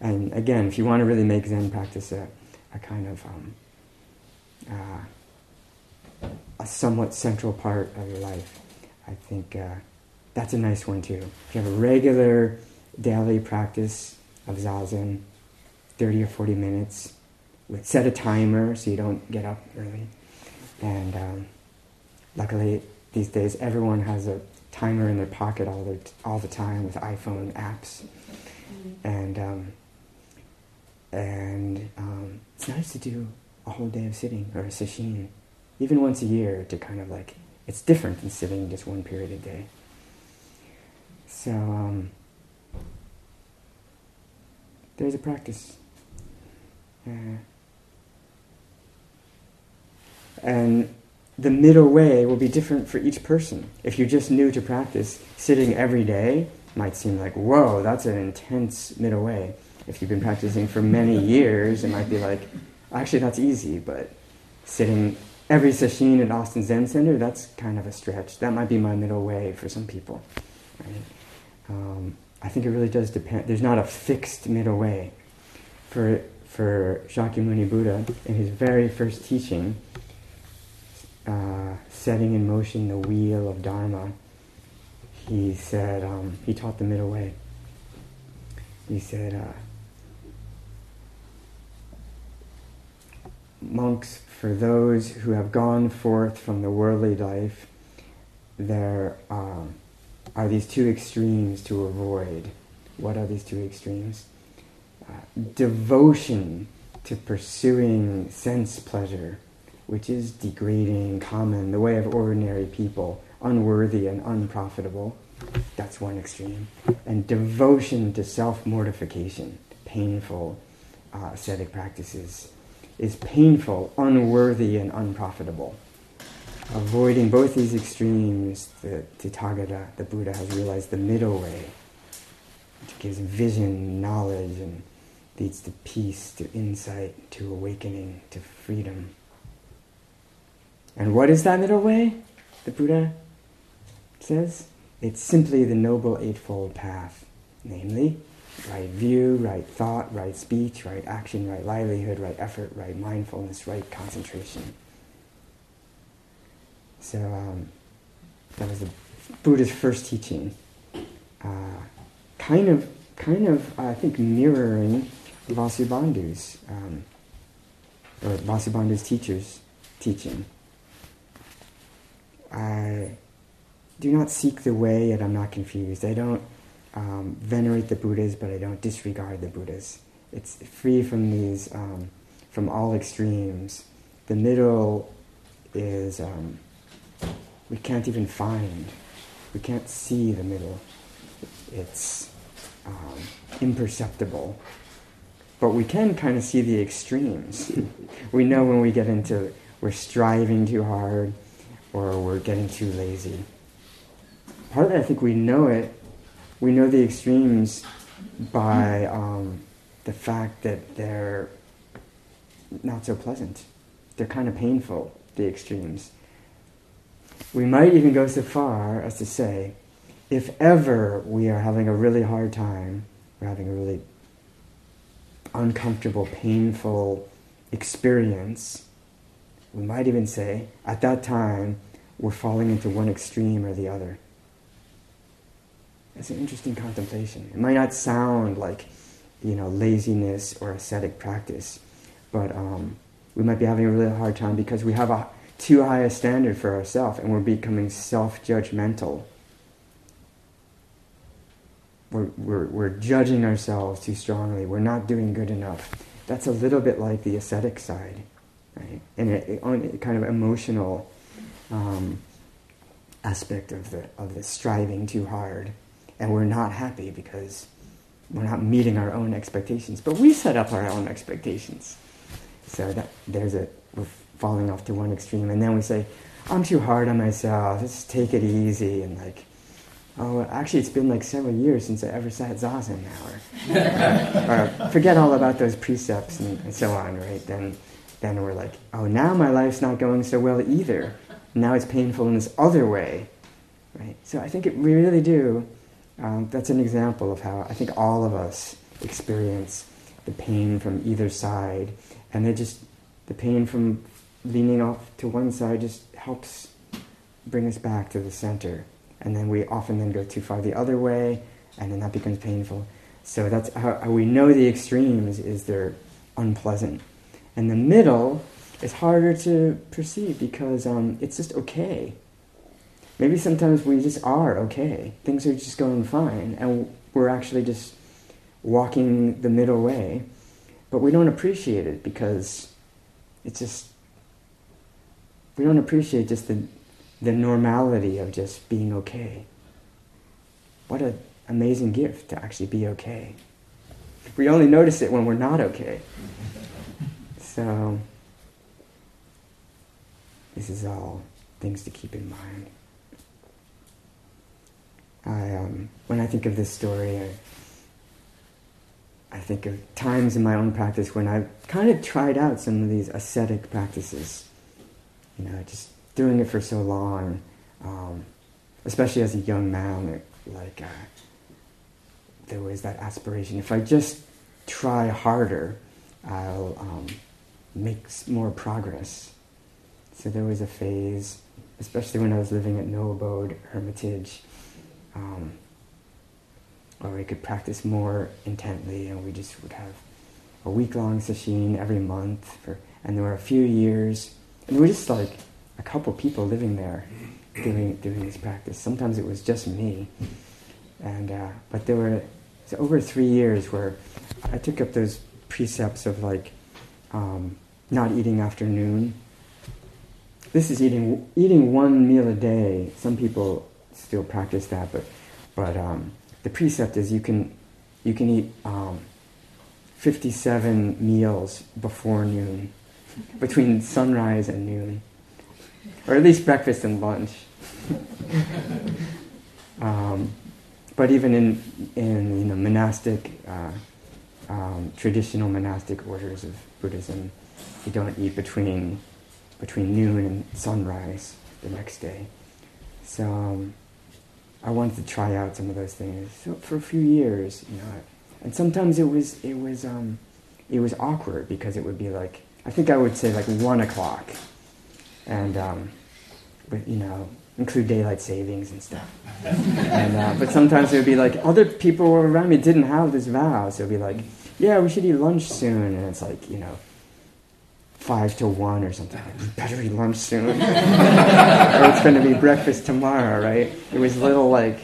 and again, if you want to really make Zen practice a, a kind of um, uh, a somewhat central part of your life, I think. Uh, that's a nice one too. If you have a regular daily practice of zazen, 30 or 40 minutes, with set a timer so you don't get up early. And um, luckily, these days, everyone has a timer in their pocket all the, all the time with iPhone apps. Mm-hmm. And, um, and um, it's nice to do a whole day of sitting or a sesshin, even once a year to kind of like, it's different than sitting just one period a day. So um, there's a practice. Uh, and the middle way will be different for each person. If you're just new to practice, sitting every day might seem like, whoa, that's an intense middle way. If you've been practicing for many years, it might be like, actually, that's easy, but sitting every session at Austin Zen Center, that's kind of a stretch. That might be my middle way for some people. Right? Um, I think it really does depend. There's not a fixed middle way. For for Shakyamuni Buddha, in his very first teaching, uh, setting in motion the wheel of Dharma, he said um, he taught the middle way. He said, uh, "Monks, for those who have gone forth from the worldly life, there." Um, are these two extremes to avoid. What are these two extremes? Uh, devotion to pursuing sense pleasure, which is degrading, common, the way of ordinary people, unworthy and unprofitable. That's one extreme. And devotion to self mortification, painful uh, ascetic practices, is painful, unworthy, and unprofitable. Avoiding both these extremes, the Tathagata, the Buddha, has realized the middle way, which gives vision, knowledge, and leads to peace, to insight, to awakening, to freedom. And what is that middle way? The Buddha says it's simply the Noble Eightfold Path, namely, right view, right thought, right speech, right action, right livelihood, right effort, right mindfulness, right concentration. So um, that was the Buddha's first teaching, uh, kind of, kind of, I think, mirroring Vasubandhu's um, or Vasubandhu's teacher's teaching. I do not seek the way, yet I'm not confused. I don't um, venerate the Buddhas, but I don't disregard the Buddhas. It's free from these, um, from all extremes. The middle is um, we can't even find. We can't see the middle. It's um, imperceptible. But we can kind of see the extremes. we know when we get into we're striving too hard or we're getting too lazy. Partly, I think we know it. We know the extremes by um, the fact that they're not so pleasant. They're kind of painful, the extremes. We might even go so far as to say, if ever we are having a really hard time, we're having a really uncomfortable, painful experience, we might even say, at that time, we're falling into one extreme or the other. It's an interesting contemplation. It might not sound like, you know, laziness or ascetic practice, but um, we might be having a really hard time because we have a too high a standard for ourselves and we're becoming self-judgmental we're, we're, we're judging ourselves too strongly. We're not doing good enough. That's a little bit like the ascetic side, right? And it, on a kind of emotional um, aspect of the of the striving too hard, and we're not happy because we're not meeting our own expectations. But we set up our own expectations, so that there's a we're falling off to one extreme, and then we say, "I'm too hard on myself. Let's take it easy," and like Oh, actually, it's been like several years since I ever sat zazen now. Or, or forget all about those precepts and, and, so on, right? Then, then we're like, oh, now my life's not going so well either. Now it's painful in this other way, right? So I think it, we really do. Um, that's an example of how I think all of us experience the pain from either side, and they just the pain from leaning off to one side just helps bring us back to the center and then we often then go too far the other way, and then that becomes painful. So that's how, how we know the extremes is they're unpleasant, and the middle is harder to perceive because um, it's just okay. Maybe sometimes we just are okay. Things are just going fine, and we're actually just walking the middle way, but we don't appreciate it because it's just we don't appreciate just the the normality of just being okay. What an amazing gift to actually be okay. We only notice it when we're not okay. So, this is all things to keep in mind. I, um, when I think of this story, I, I think of times in my own practice when I've kind of tried out some of these ascetic practices. You know, just doing it for so long, um, especially as a young man, it, like uh, there was that aspiration. If I just try harder, I'll um, make more progress. So there was a phase, especially when I was living at No Abode Hermitage, um, where we could practice more intently, and we just would have a week-long sesshin every month for, and there were a few years, and we just like a couple people living there doing doing this practice. Sometimes it was just me, and uh, but there were over three years where I took up those precepts of like um, not eating after noon. This is eating eating one meal a day. Some people still practice that, but but um, the precept is you can you can eat um, 57 meals before noon, between sunrise and noon, or at least breakfast and lunch. um, but even in in you know monastic uh, um, traditional monastic orders of Buddhism, you don't eat between between noon and sunrise the next day. So um, I wanted to try out some of those things so for a few years, you know. And sometimes it was it was um, it was awkward because it would be like I think I would say like one o'clock, and um, but you know include daylight savings and stuff. and, uh, but sometimes it would be like other people around me didn't have this vow, so it'd be like, yeah, we should eat lunch soon, and it's like you know five to one or something. We better eat lunch soon, or it's going to be breakfast tomorrow, right? It was a little like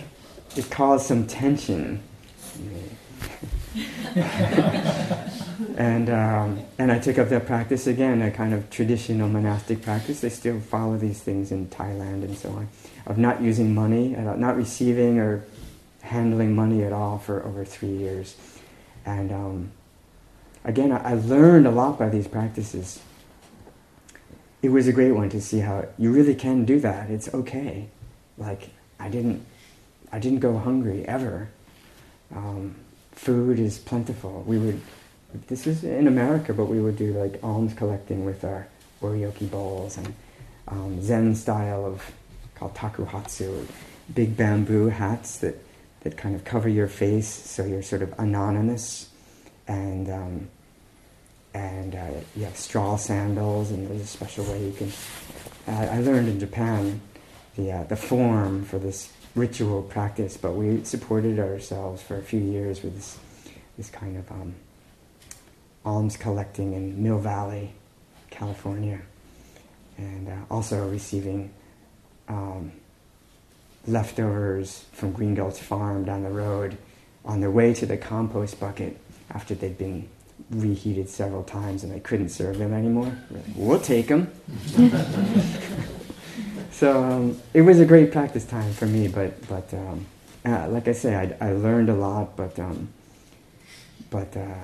it caused some tension. and um, and I took up that practice again, a kind of traditional monastic practice. They still follow these things in Thailand and so on, of not using money, not receiving or handling money at all for over three years. And um, again, I, learned a lot by these practices it was a great one to see how you really can do that. It's okay. Like I didn't, I didn't go hungry ever. Um, food is plentiful. We would, this is in America, but we would do like alms collecting with our oryoki bowls and um, Zen style of called takuhatsu, big bamboo hats that that kind of cover your face so you're sort of anonymous and um, and uh, you have straw sandals, and there's a special way you can. Uh, I learned in Japan the uh, the form for this ritual practice, but we supported ourselves for a few years with this this kind of um, alms collecting in Mill Valley, California, and uh, also receiving. Um, leftovers from Green Gulch Farm down the road on their way to the compost bucket after they'd been reheated several times and I couldn't serve them anymore. Like, we'll take them. so um, it was a great practice time for me, but but um, uh, like I say, I, I, learned a lot, but um, but uh,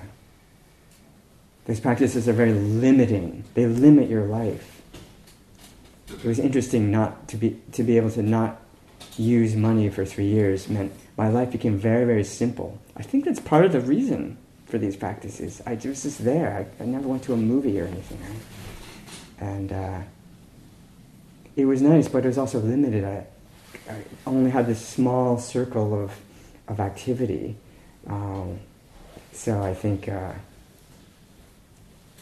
these practices are very limiting. They limit your life. It was interesting not to be to be able to not use money for three years meant my life became very very simple. I think that's part of the reason for these practices. I was just there. I, I never went to a movie or anything. Right? And uh, it was nice, but it was also limited. I, I only had this small circle of, of activity. Um, so I think uh,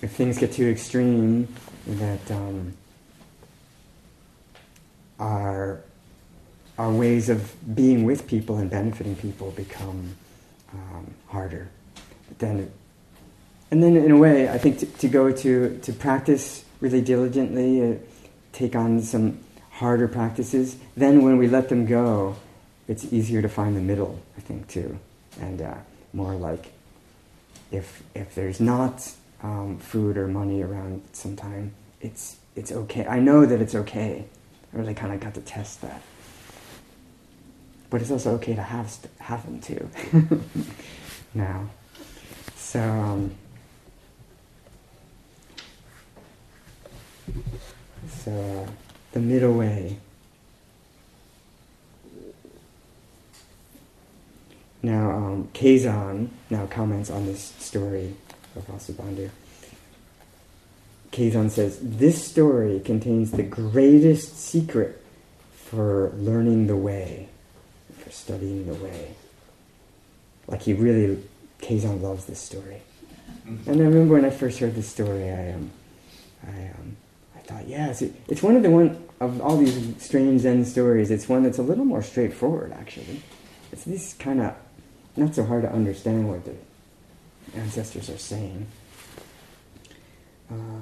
if things get too extreme, that um, our, our ways of being with people and benefiting people become um, harder then, and then in a way, I think to, to go to, to practice really diligently, uh, take on some harder practices, then when we let them go, it's easier to find the middle, I think, too. And uh, more like if, if there's not um, food or money around sometime, it's, it's okay. I know that it's okay. I really kind of got to test that. But it's also okay to have, have them too. now. So, um, so the middle way. Now, um, Keizan now comments on this story of Vasubandhu. Keizan says, This story contains the greatest secret for learning the way, for studying the way. Like he really Keizan loves this story. And I remember when I first heard this story, I um, I um, I thought, yes, it, it's one of the one of all these strange Zen stories. It's one that's a little more straightforward, actually. It's this kind of not so hard to understand what the ancestors are saying. Uh,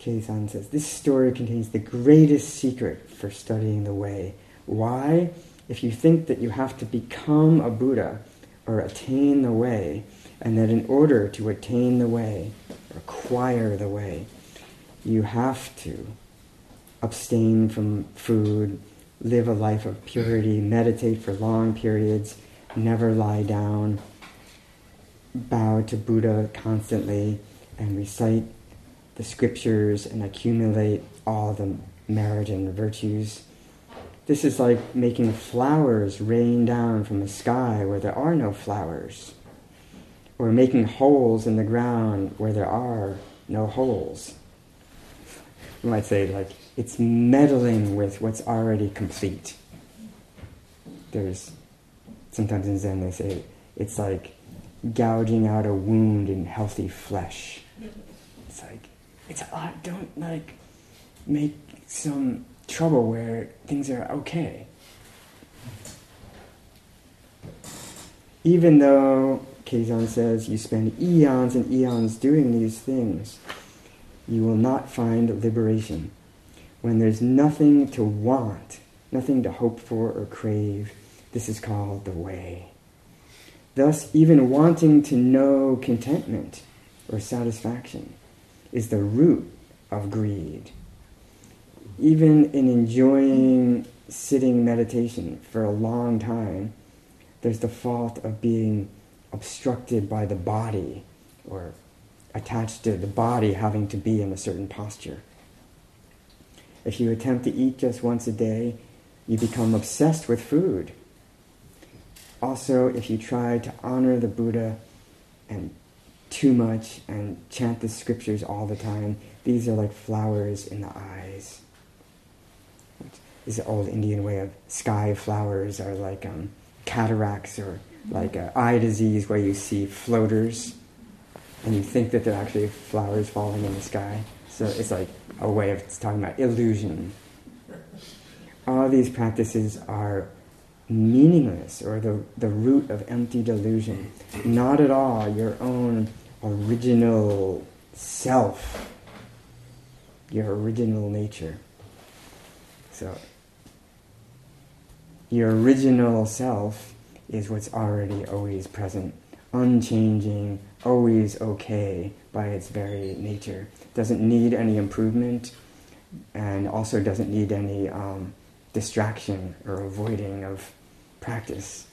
says, This story contains the greatest secret for studying the way. Why? If you think that you have to become a Buddha or attain the way, and that in order to attain the way, acquire the way. You have to abstain from food, live a life of purity, meditate for long periods, never lie down, bow to Buddha constantly, and recite the scriptures and accumulate all the merit and virtues. This is like making flowers rain down from the sky where there are no flowers, or making holes in the ground where there are no holes. You might say, like, it's meddling with what's already complete. There's sometimes in Zen they say it's like gouging out a wound in healthy flesh. It's like it's a don't like make some trouble where things are okay. Even though Keizan says you spend eons and eons doing these things, you will not find liberation. When there's nothing to want, nothing to hope for or crave, this is called the way. Thus, even wanting to know contentment or satisfaction is the root of greed. Even in enjoying sitting meditation for a long time, there's the fault of being obstructed by the body or attached to the body having to be in a certain posture. If you attempt to eat just once a day, you become obsessed with food. Also, if you try to honor the Buddha and too much and chant the scriptures all the time, these are like flowers in the eyes. This is the old Indian way of sky flowers are like um, cataracts or like eye disease where you see floaters and you think that they're actually flowers falling in the sky. So it's like a way of talking about illusion. All these practices are meaningless or the, the root of empty delusion. Not at all your own original self, your original nature. So, your original self is what's already always present, unchanging, always okay by its very nature. Doesn't need any improvement and also doesn't need any um, distraction or avoiding of practice.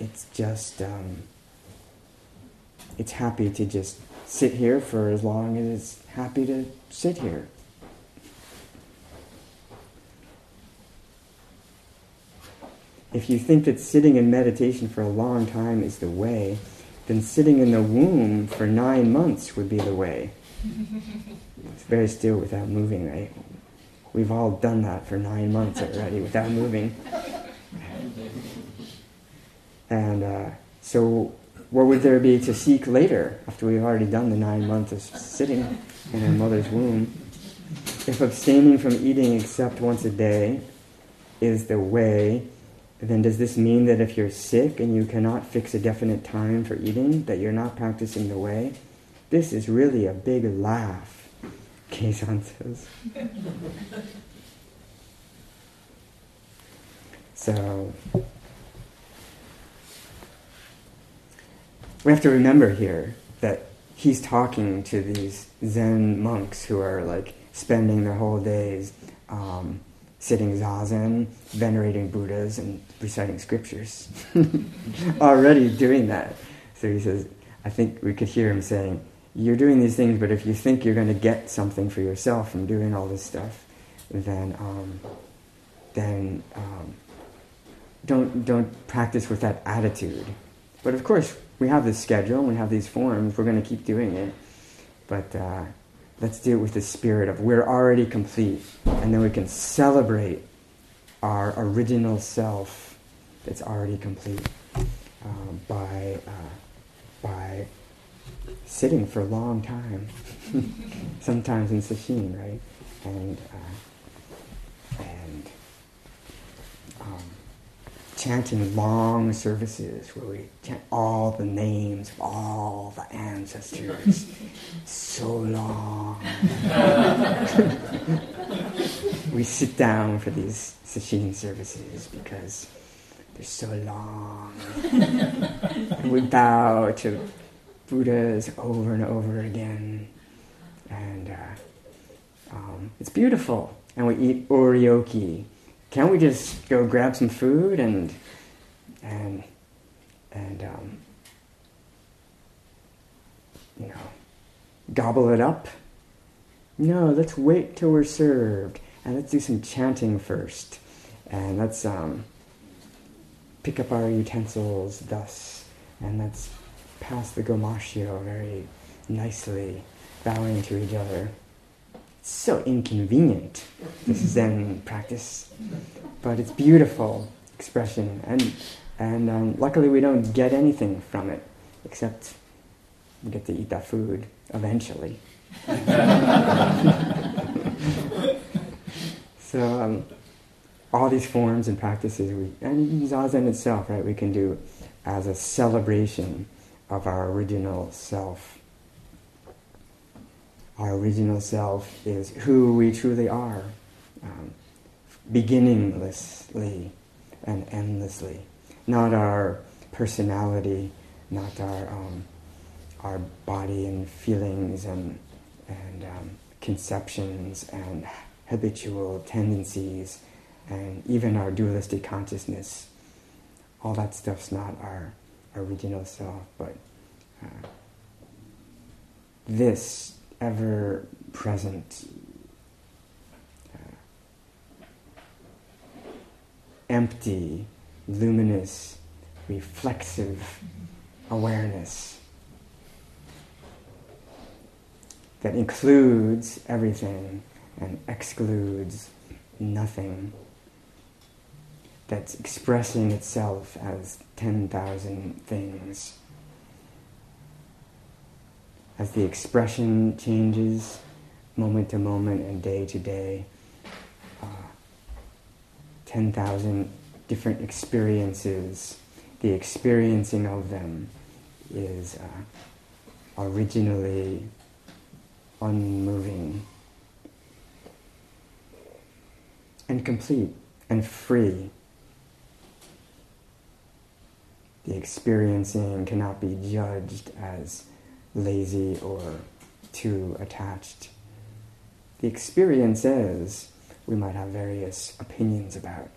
It's just, um, it's happy to just sit here for as long as it's happy to sit here. If you think that sitting in meditation for a long time is the way, then sitting in the womb for nine months would be the way. it's very still without moving, right? We've all done that for nine months already without moving. And uh, so, what would there be to seek later after we've already done the nine months of sitting in our mother's womb? If abstaining from eating except once a day is the way, then does this mean that if you're sick and you cannot fix a definite time for eating, that you're not practicing the way? This is really a big laugh Keizan says. so, we have to remember here that he's talking to these Zen monks who are like spending their whole days um, sitting zazen, venerating Buddhas, and reciting scriptures. Already doing that. So he says, I think we could hear him saying, you're doing these things, but if you think you're going to get something for yourself from doing all this stuff, then um, then um, don't don't practice with that attitude. But of course, we have this schedule, we have these forms. We're going to keep doing it, but uh, let's do it with the spirit of we're already complete, and then we can celebrate our original self that's already complete um, by uh, by sitting for a long time, sometimes in sesshin, right? And uh, and um, chanting long services where we chant all the names of all the ancestors, so long. we sit down for these sesshin services because they're so long. and we bow to Buddhas over and over again. And uh, um, it's beautiful. And we eat oryoki. Can't we just go grab some food and and and um, you know gobble it up? No, let's wait till we're served and let's do some chanting first. And let's um, pick up our utensils thus, and let's pass the gomashio very nicely, bowing to each other. So inconvenient, this Zen practice, but it's beautiful expression, and and um, luckily we don't get anything from it, except we get to eat that food eventually. so. Um, all these forms and practices, we, and zazen itself, right, we can do as a celebration of our original self. Our original self is who we truly are, um, beginninglessly and endlessly. Not our personality, not our um, our body and feelings and and um, conceptions and habitual tendencies and even our dualistic consciousness, all that stuff's not our original self, but uh, this ever present, empty, luminous, reflexive awareness that includes everything and excludes nothing that's expressing itself as 10,000 things. As the expression changes moment to moment and day to day, uh, 10,000 different experiences, the experiencing of them is uh, originally unmoving and complete and free. The experiencing cannot be judged as lazy or too attached. The experiences we might have various opinions about,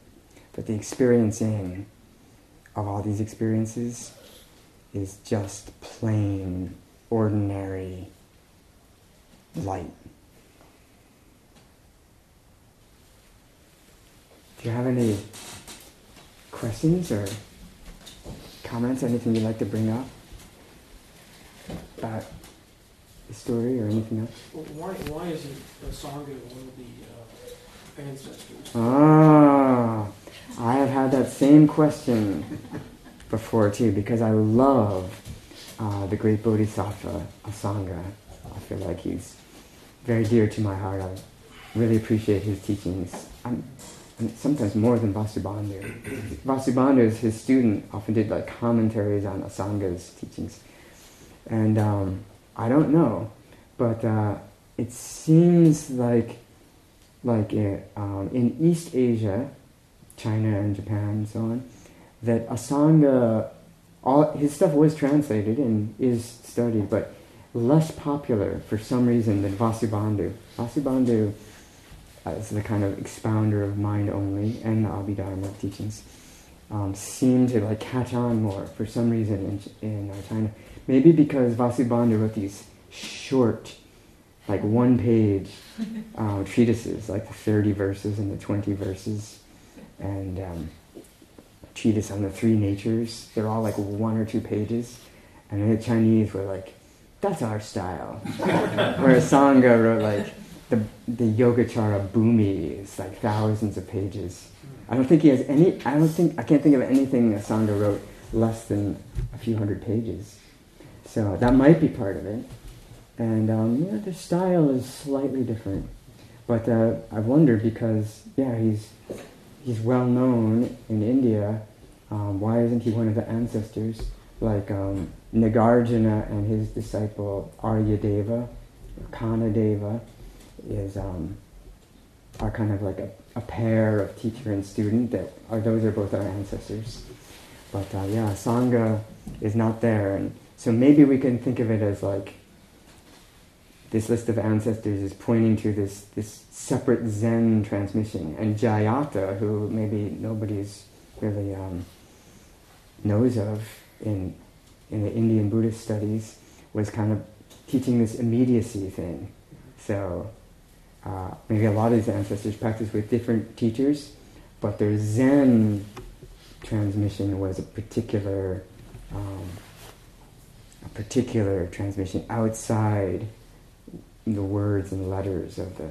but the experiencing of all these experiences is just plain, ordinary light. Do you have any questions or comments, anything you'd like to bring up about the story or anything else? Well, why, why isn't Asanga one of the uh, ancestors? Ah, I have had that same question before too, because I love uh, the great Bodhisattva Asanga. I feel like he's very dear to my heart. I really appreciate his teachings. I'm, and sometimes more than Vasubandhu. Vasubandhu, his student, often did like commentaries on Asanga's teachings. And um, I don't know, but uh, it seems like like it, um, in East Asia, China and Japan and so on, that Asanga, all his stuff was translated and is studied, but less popular for some reason than Vasubandhu. Vasubandhu as the kind of expounder of mind only and the Abhidharma teachings, um, seem to like catch on more for some reason in, in uh, China. Maybe because Vasubandhu wrote these short, like one page uh, treatises, like the 30 verses and the 20 verses, and um, treatise on the three natures. They're all like one or two pages. And then the Chinese were like, that's our style. Whereas Asanga wrote like the, the Yogacara Bhumi is like thousands of pages. I don't think he has any, I don't think, I can't think of anything Asanga wrote less than a few hundred pages. So that might be part of it. And um, yeah, the style is slightly different. But uh, I wonder because, yeah, he's, he's well known in India. Um, why isn't he one of the ancestors? Like um, Nagarjuna and his disciple Aryadeva, Kanadeva is um, are kind of like a, a, pair of teacher and student that are those are both our ancestors. But uh, yeah, Asanga is not there, and so maybe we can think of it as like this list of ancestors is pointing to this, this separate Zen transmission. And Jayata, who maybe nobody's really um, knows of in, in the Indian Buddhist studies, was kind of teaching this immediacy thing. So uh, maybe a lot of these ancestors practiced with different teachers, but their Zen transmission was a particular, um, a particular transmission outside the words and letters of the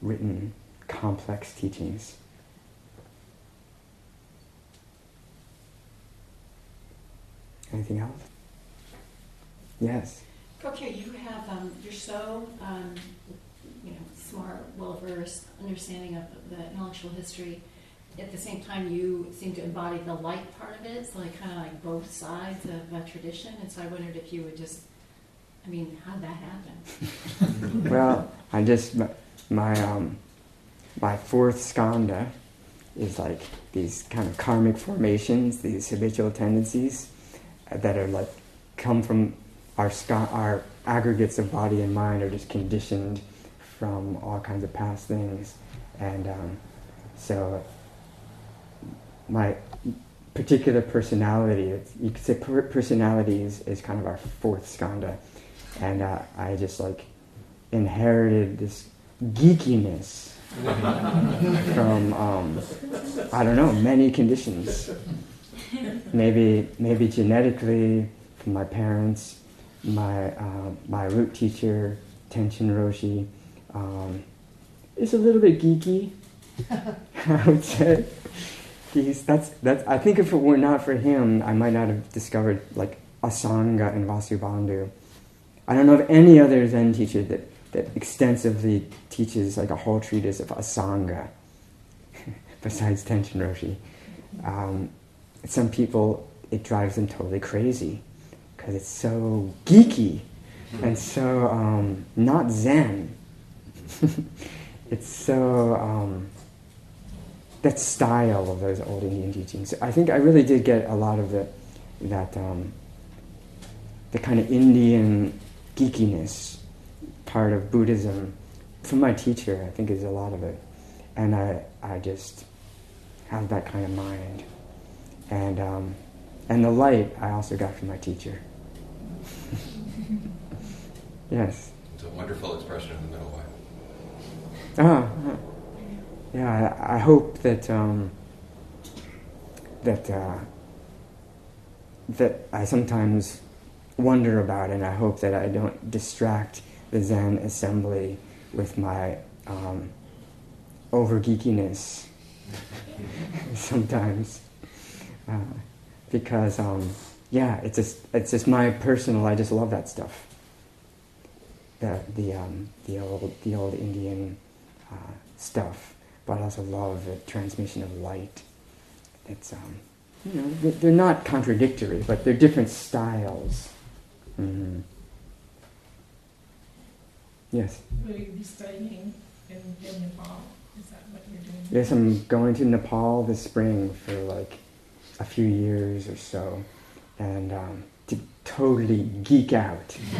written complex teachings. Anything else? Yes. Okay, you have um, you're so um, you know smart, well versed, understanding of the intellectual history. At the same time, you seem to embody the light part of it. It's like kind of like both sides of a tradition. And so I wondered if you would just I mean, how'd that happen? well, I just my um, my fourth skandha is like these kind of karmic formations, these habitual tendencies that are like come from our our aggregates of body and mind are just conditioned from all kinds of past things, and um, so my particular personality, you could say personality is, is kind of our fourth skandha and uh, I just like inherited this geekiness from um, I don't know many conditions. Maybe maybe genetically from my parents, my uh, my root teacher Tenshin Roshi um, is a little bit geeky. I would say he's that's that's. I think if it were not for him, I might not have discovered like Asanga and Vasubandhu I don't know of any other Zen teacher that, that extensively teaches like a whole treatise of Asanga, besides Tenshin Roshi. Um, some people, it drives them totally crazy because it's so geeky and so um, not Zen. it's so um, that style of those old Indian teachings. I think I really did get a lot of the that um, the kind of Indian geekiness part of Buddhism from my teacher, I think, is a lot of it. And I, I just have that kind of mind. And, um, and the light I also got from my teacher. yes. It's a wonderful expression of the middle. Ah, yeah, I, hope that um, that uh, that I sometimes wonder about, and I hope that I don't distract the Zen assembly with my um, over geekiness sometimes, uh, because um, yeah, it's just it's just my personal. I just love that stuff. The the um, the old the old Indian uh, stuff, but I also love the transmission of light. It's um, you know they're not contradictory, but they're different styles. Mm-hmm. Yes. Will you be studying in, in Nepal? Is that what you're doing? Yes, I'm going to Nepal this spring for like a few years or so, and um, totally geek out.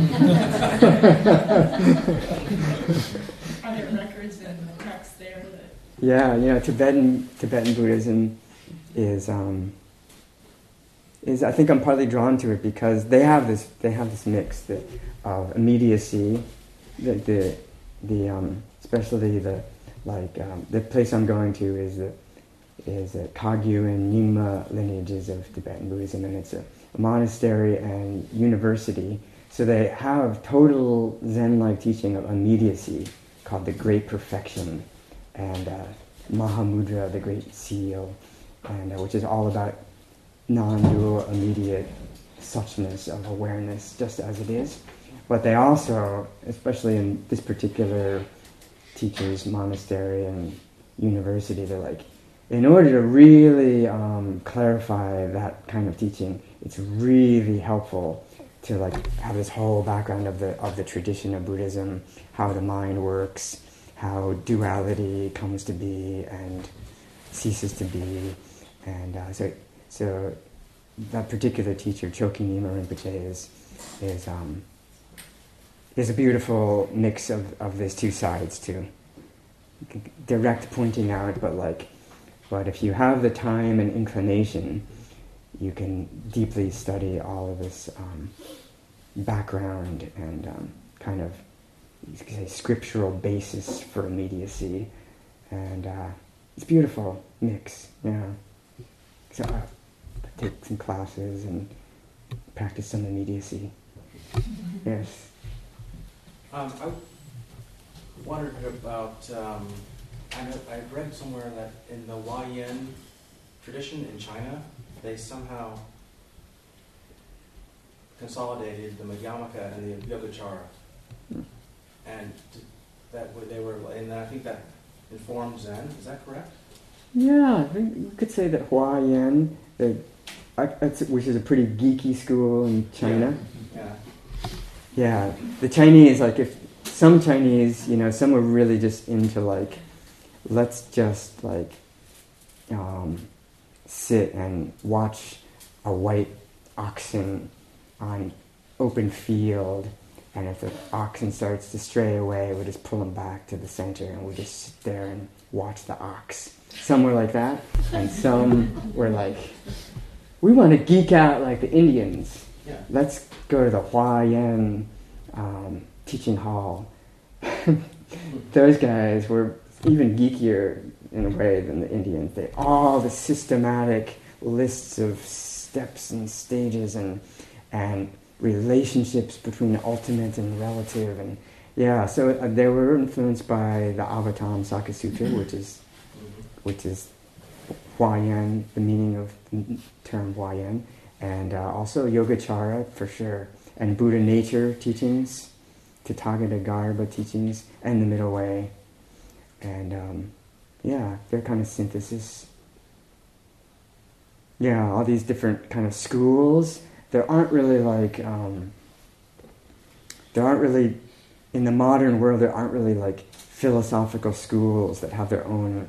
Are there records and the text there that? Yeah, you know, Tibetan Tibetan Buddhism is um, is I think I'm partly drawn to it because they have this they have this mix that, of immediacy, the the, the um, especially the like um, the place I'm going to is the is the Kagyu and Nyingma lineages of Tibetan Buddhism, and it's a, a monastery and university. So they have total Zen-like teaching of immediacy called the Great Perfection, and uh, Mahamudra, the Great Seal, and uh, which is all about non-dual immediate suchness of awareness just as it is. But they also, especially in this particular teacher's monastery and university, they're like, in order to really um, clarify that kind of teaching, it's really helpful to like have this whole background of the of the tradition of Buddhism, how the mind works, how duality comes to be and ceases to be, and uh, so so that particular teacher, Chokyi Nyima Rinpoche, is is um, is a beautiful mix of, of these two sides too. Direct pointing out, but like, but if you have the time and inclination, you can deeply study all of this um, background and um, kind of you could say scriptural basis for immediacy, and uh, it's beautiful mix. Yeah. So I take some classes and practice some immediacy. Yes. Um, I wondered about, um, I know, I read somewhere that in the Huayan tradition in China, they somehow consolidated the Madhyamaka and the Yogacara. And that way they were, and I think that informed Zen, is that correct? Yeah, I think you could say that Huayan, the, which is a pretty geeky school in China. Yeah. Yeah, the Chinese, like if some Chinese, you know, some were really just into like, let's just like um, sit and watch a white oxen on open field, and if the oxen starts to stray away, we just pull them back to the center, and we just sit there and watch the ox. Some were like that, and some were like, we want to geek out like the Indians Yeah. let's go to the Huayan um, teaching hall. Those guys were even geekier in a way than the Indians. They all the systematic lists of steps and stages and and relationships between ultimate and relative and yeah. So uh, they were influenced by the Avatamsaka Sutra, which is which is Huayan, the meaning of the term Huayan, and uh, also Yogacara for sure, and Buddha nature teachings, Tathagata Garbha teachings, and the Middle Way, and um, yeah, their kind of synthesis. Yeah, all these different kind of schools. There aren't really like um, there aren't really in the modern world. There aren't really like philosophical schools that have their own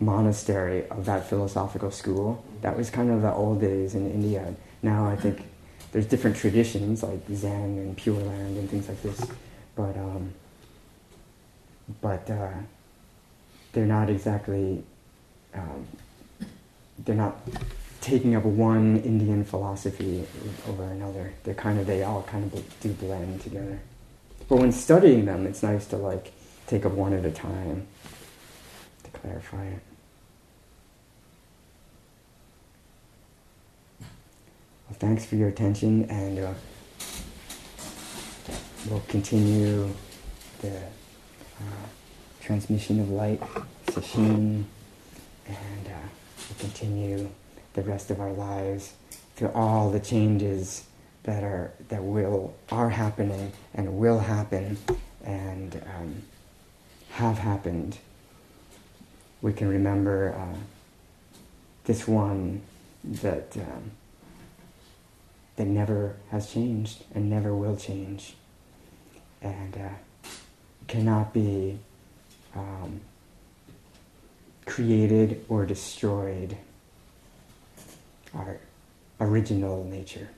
monastery of that philosophical school. That was kind of the old days in India. Now I think there's different traditions like Zen and Pure Land and things like this, but um, but uh, they're not exactly um, they're not taking up one Indian philosophy over another. They're kind of they all kind of do blend together. But when studying them, it's nice to like take up one at a time to clarify it. Well, thanks for your attention, and uh, we'll continue the uh, transmission of light, sesshin, and uh, we'll continue the rest of our lives through all the changes that are that will are happening and will happen and um, have happened. We can remember uh, this one that um, that never has changed and never will change, and uh, cannot be um, created or destroyed. Our original nature.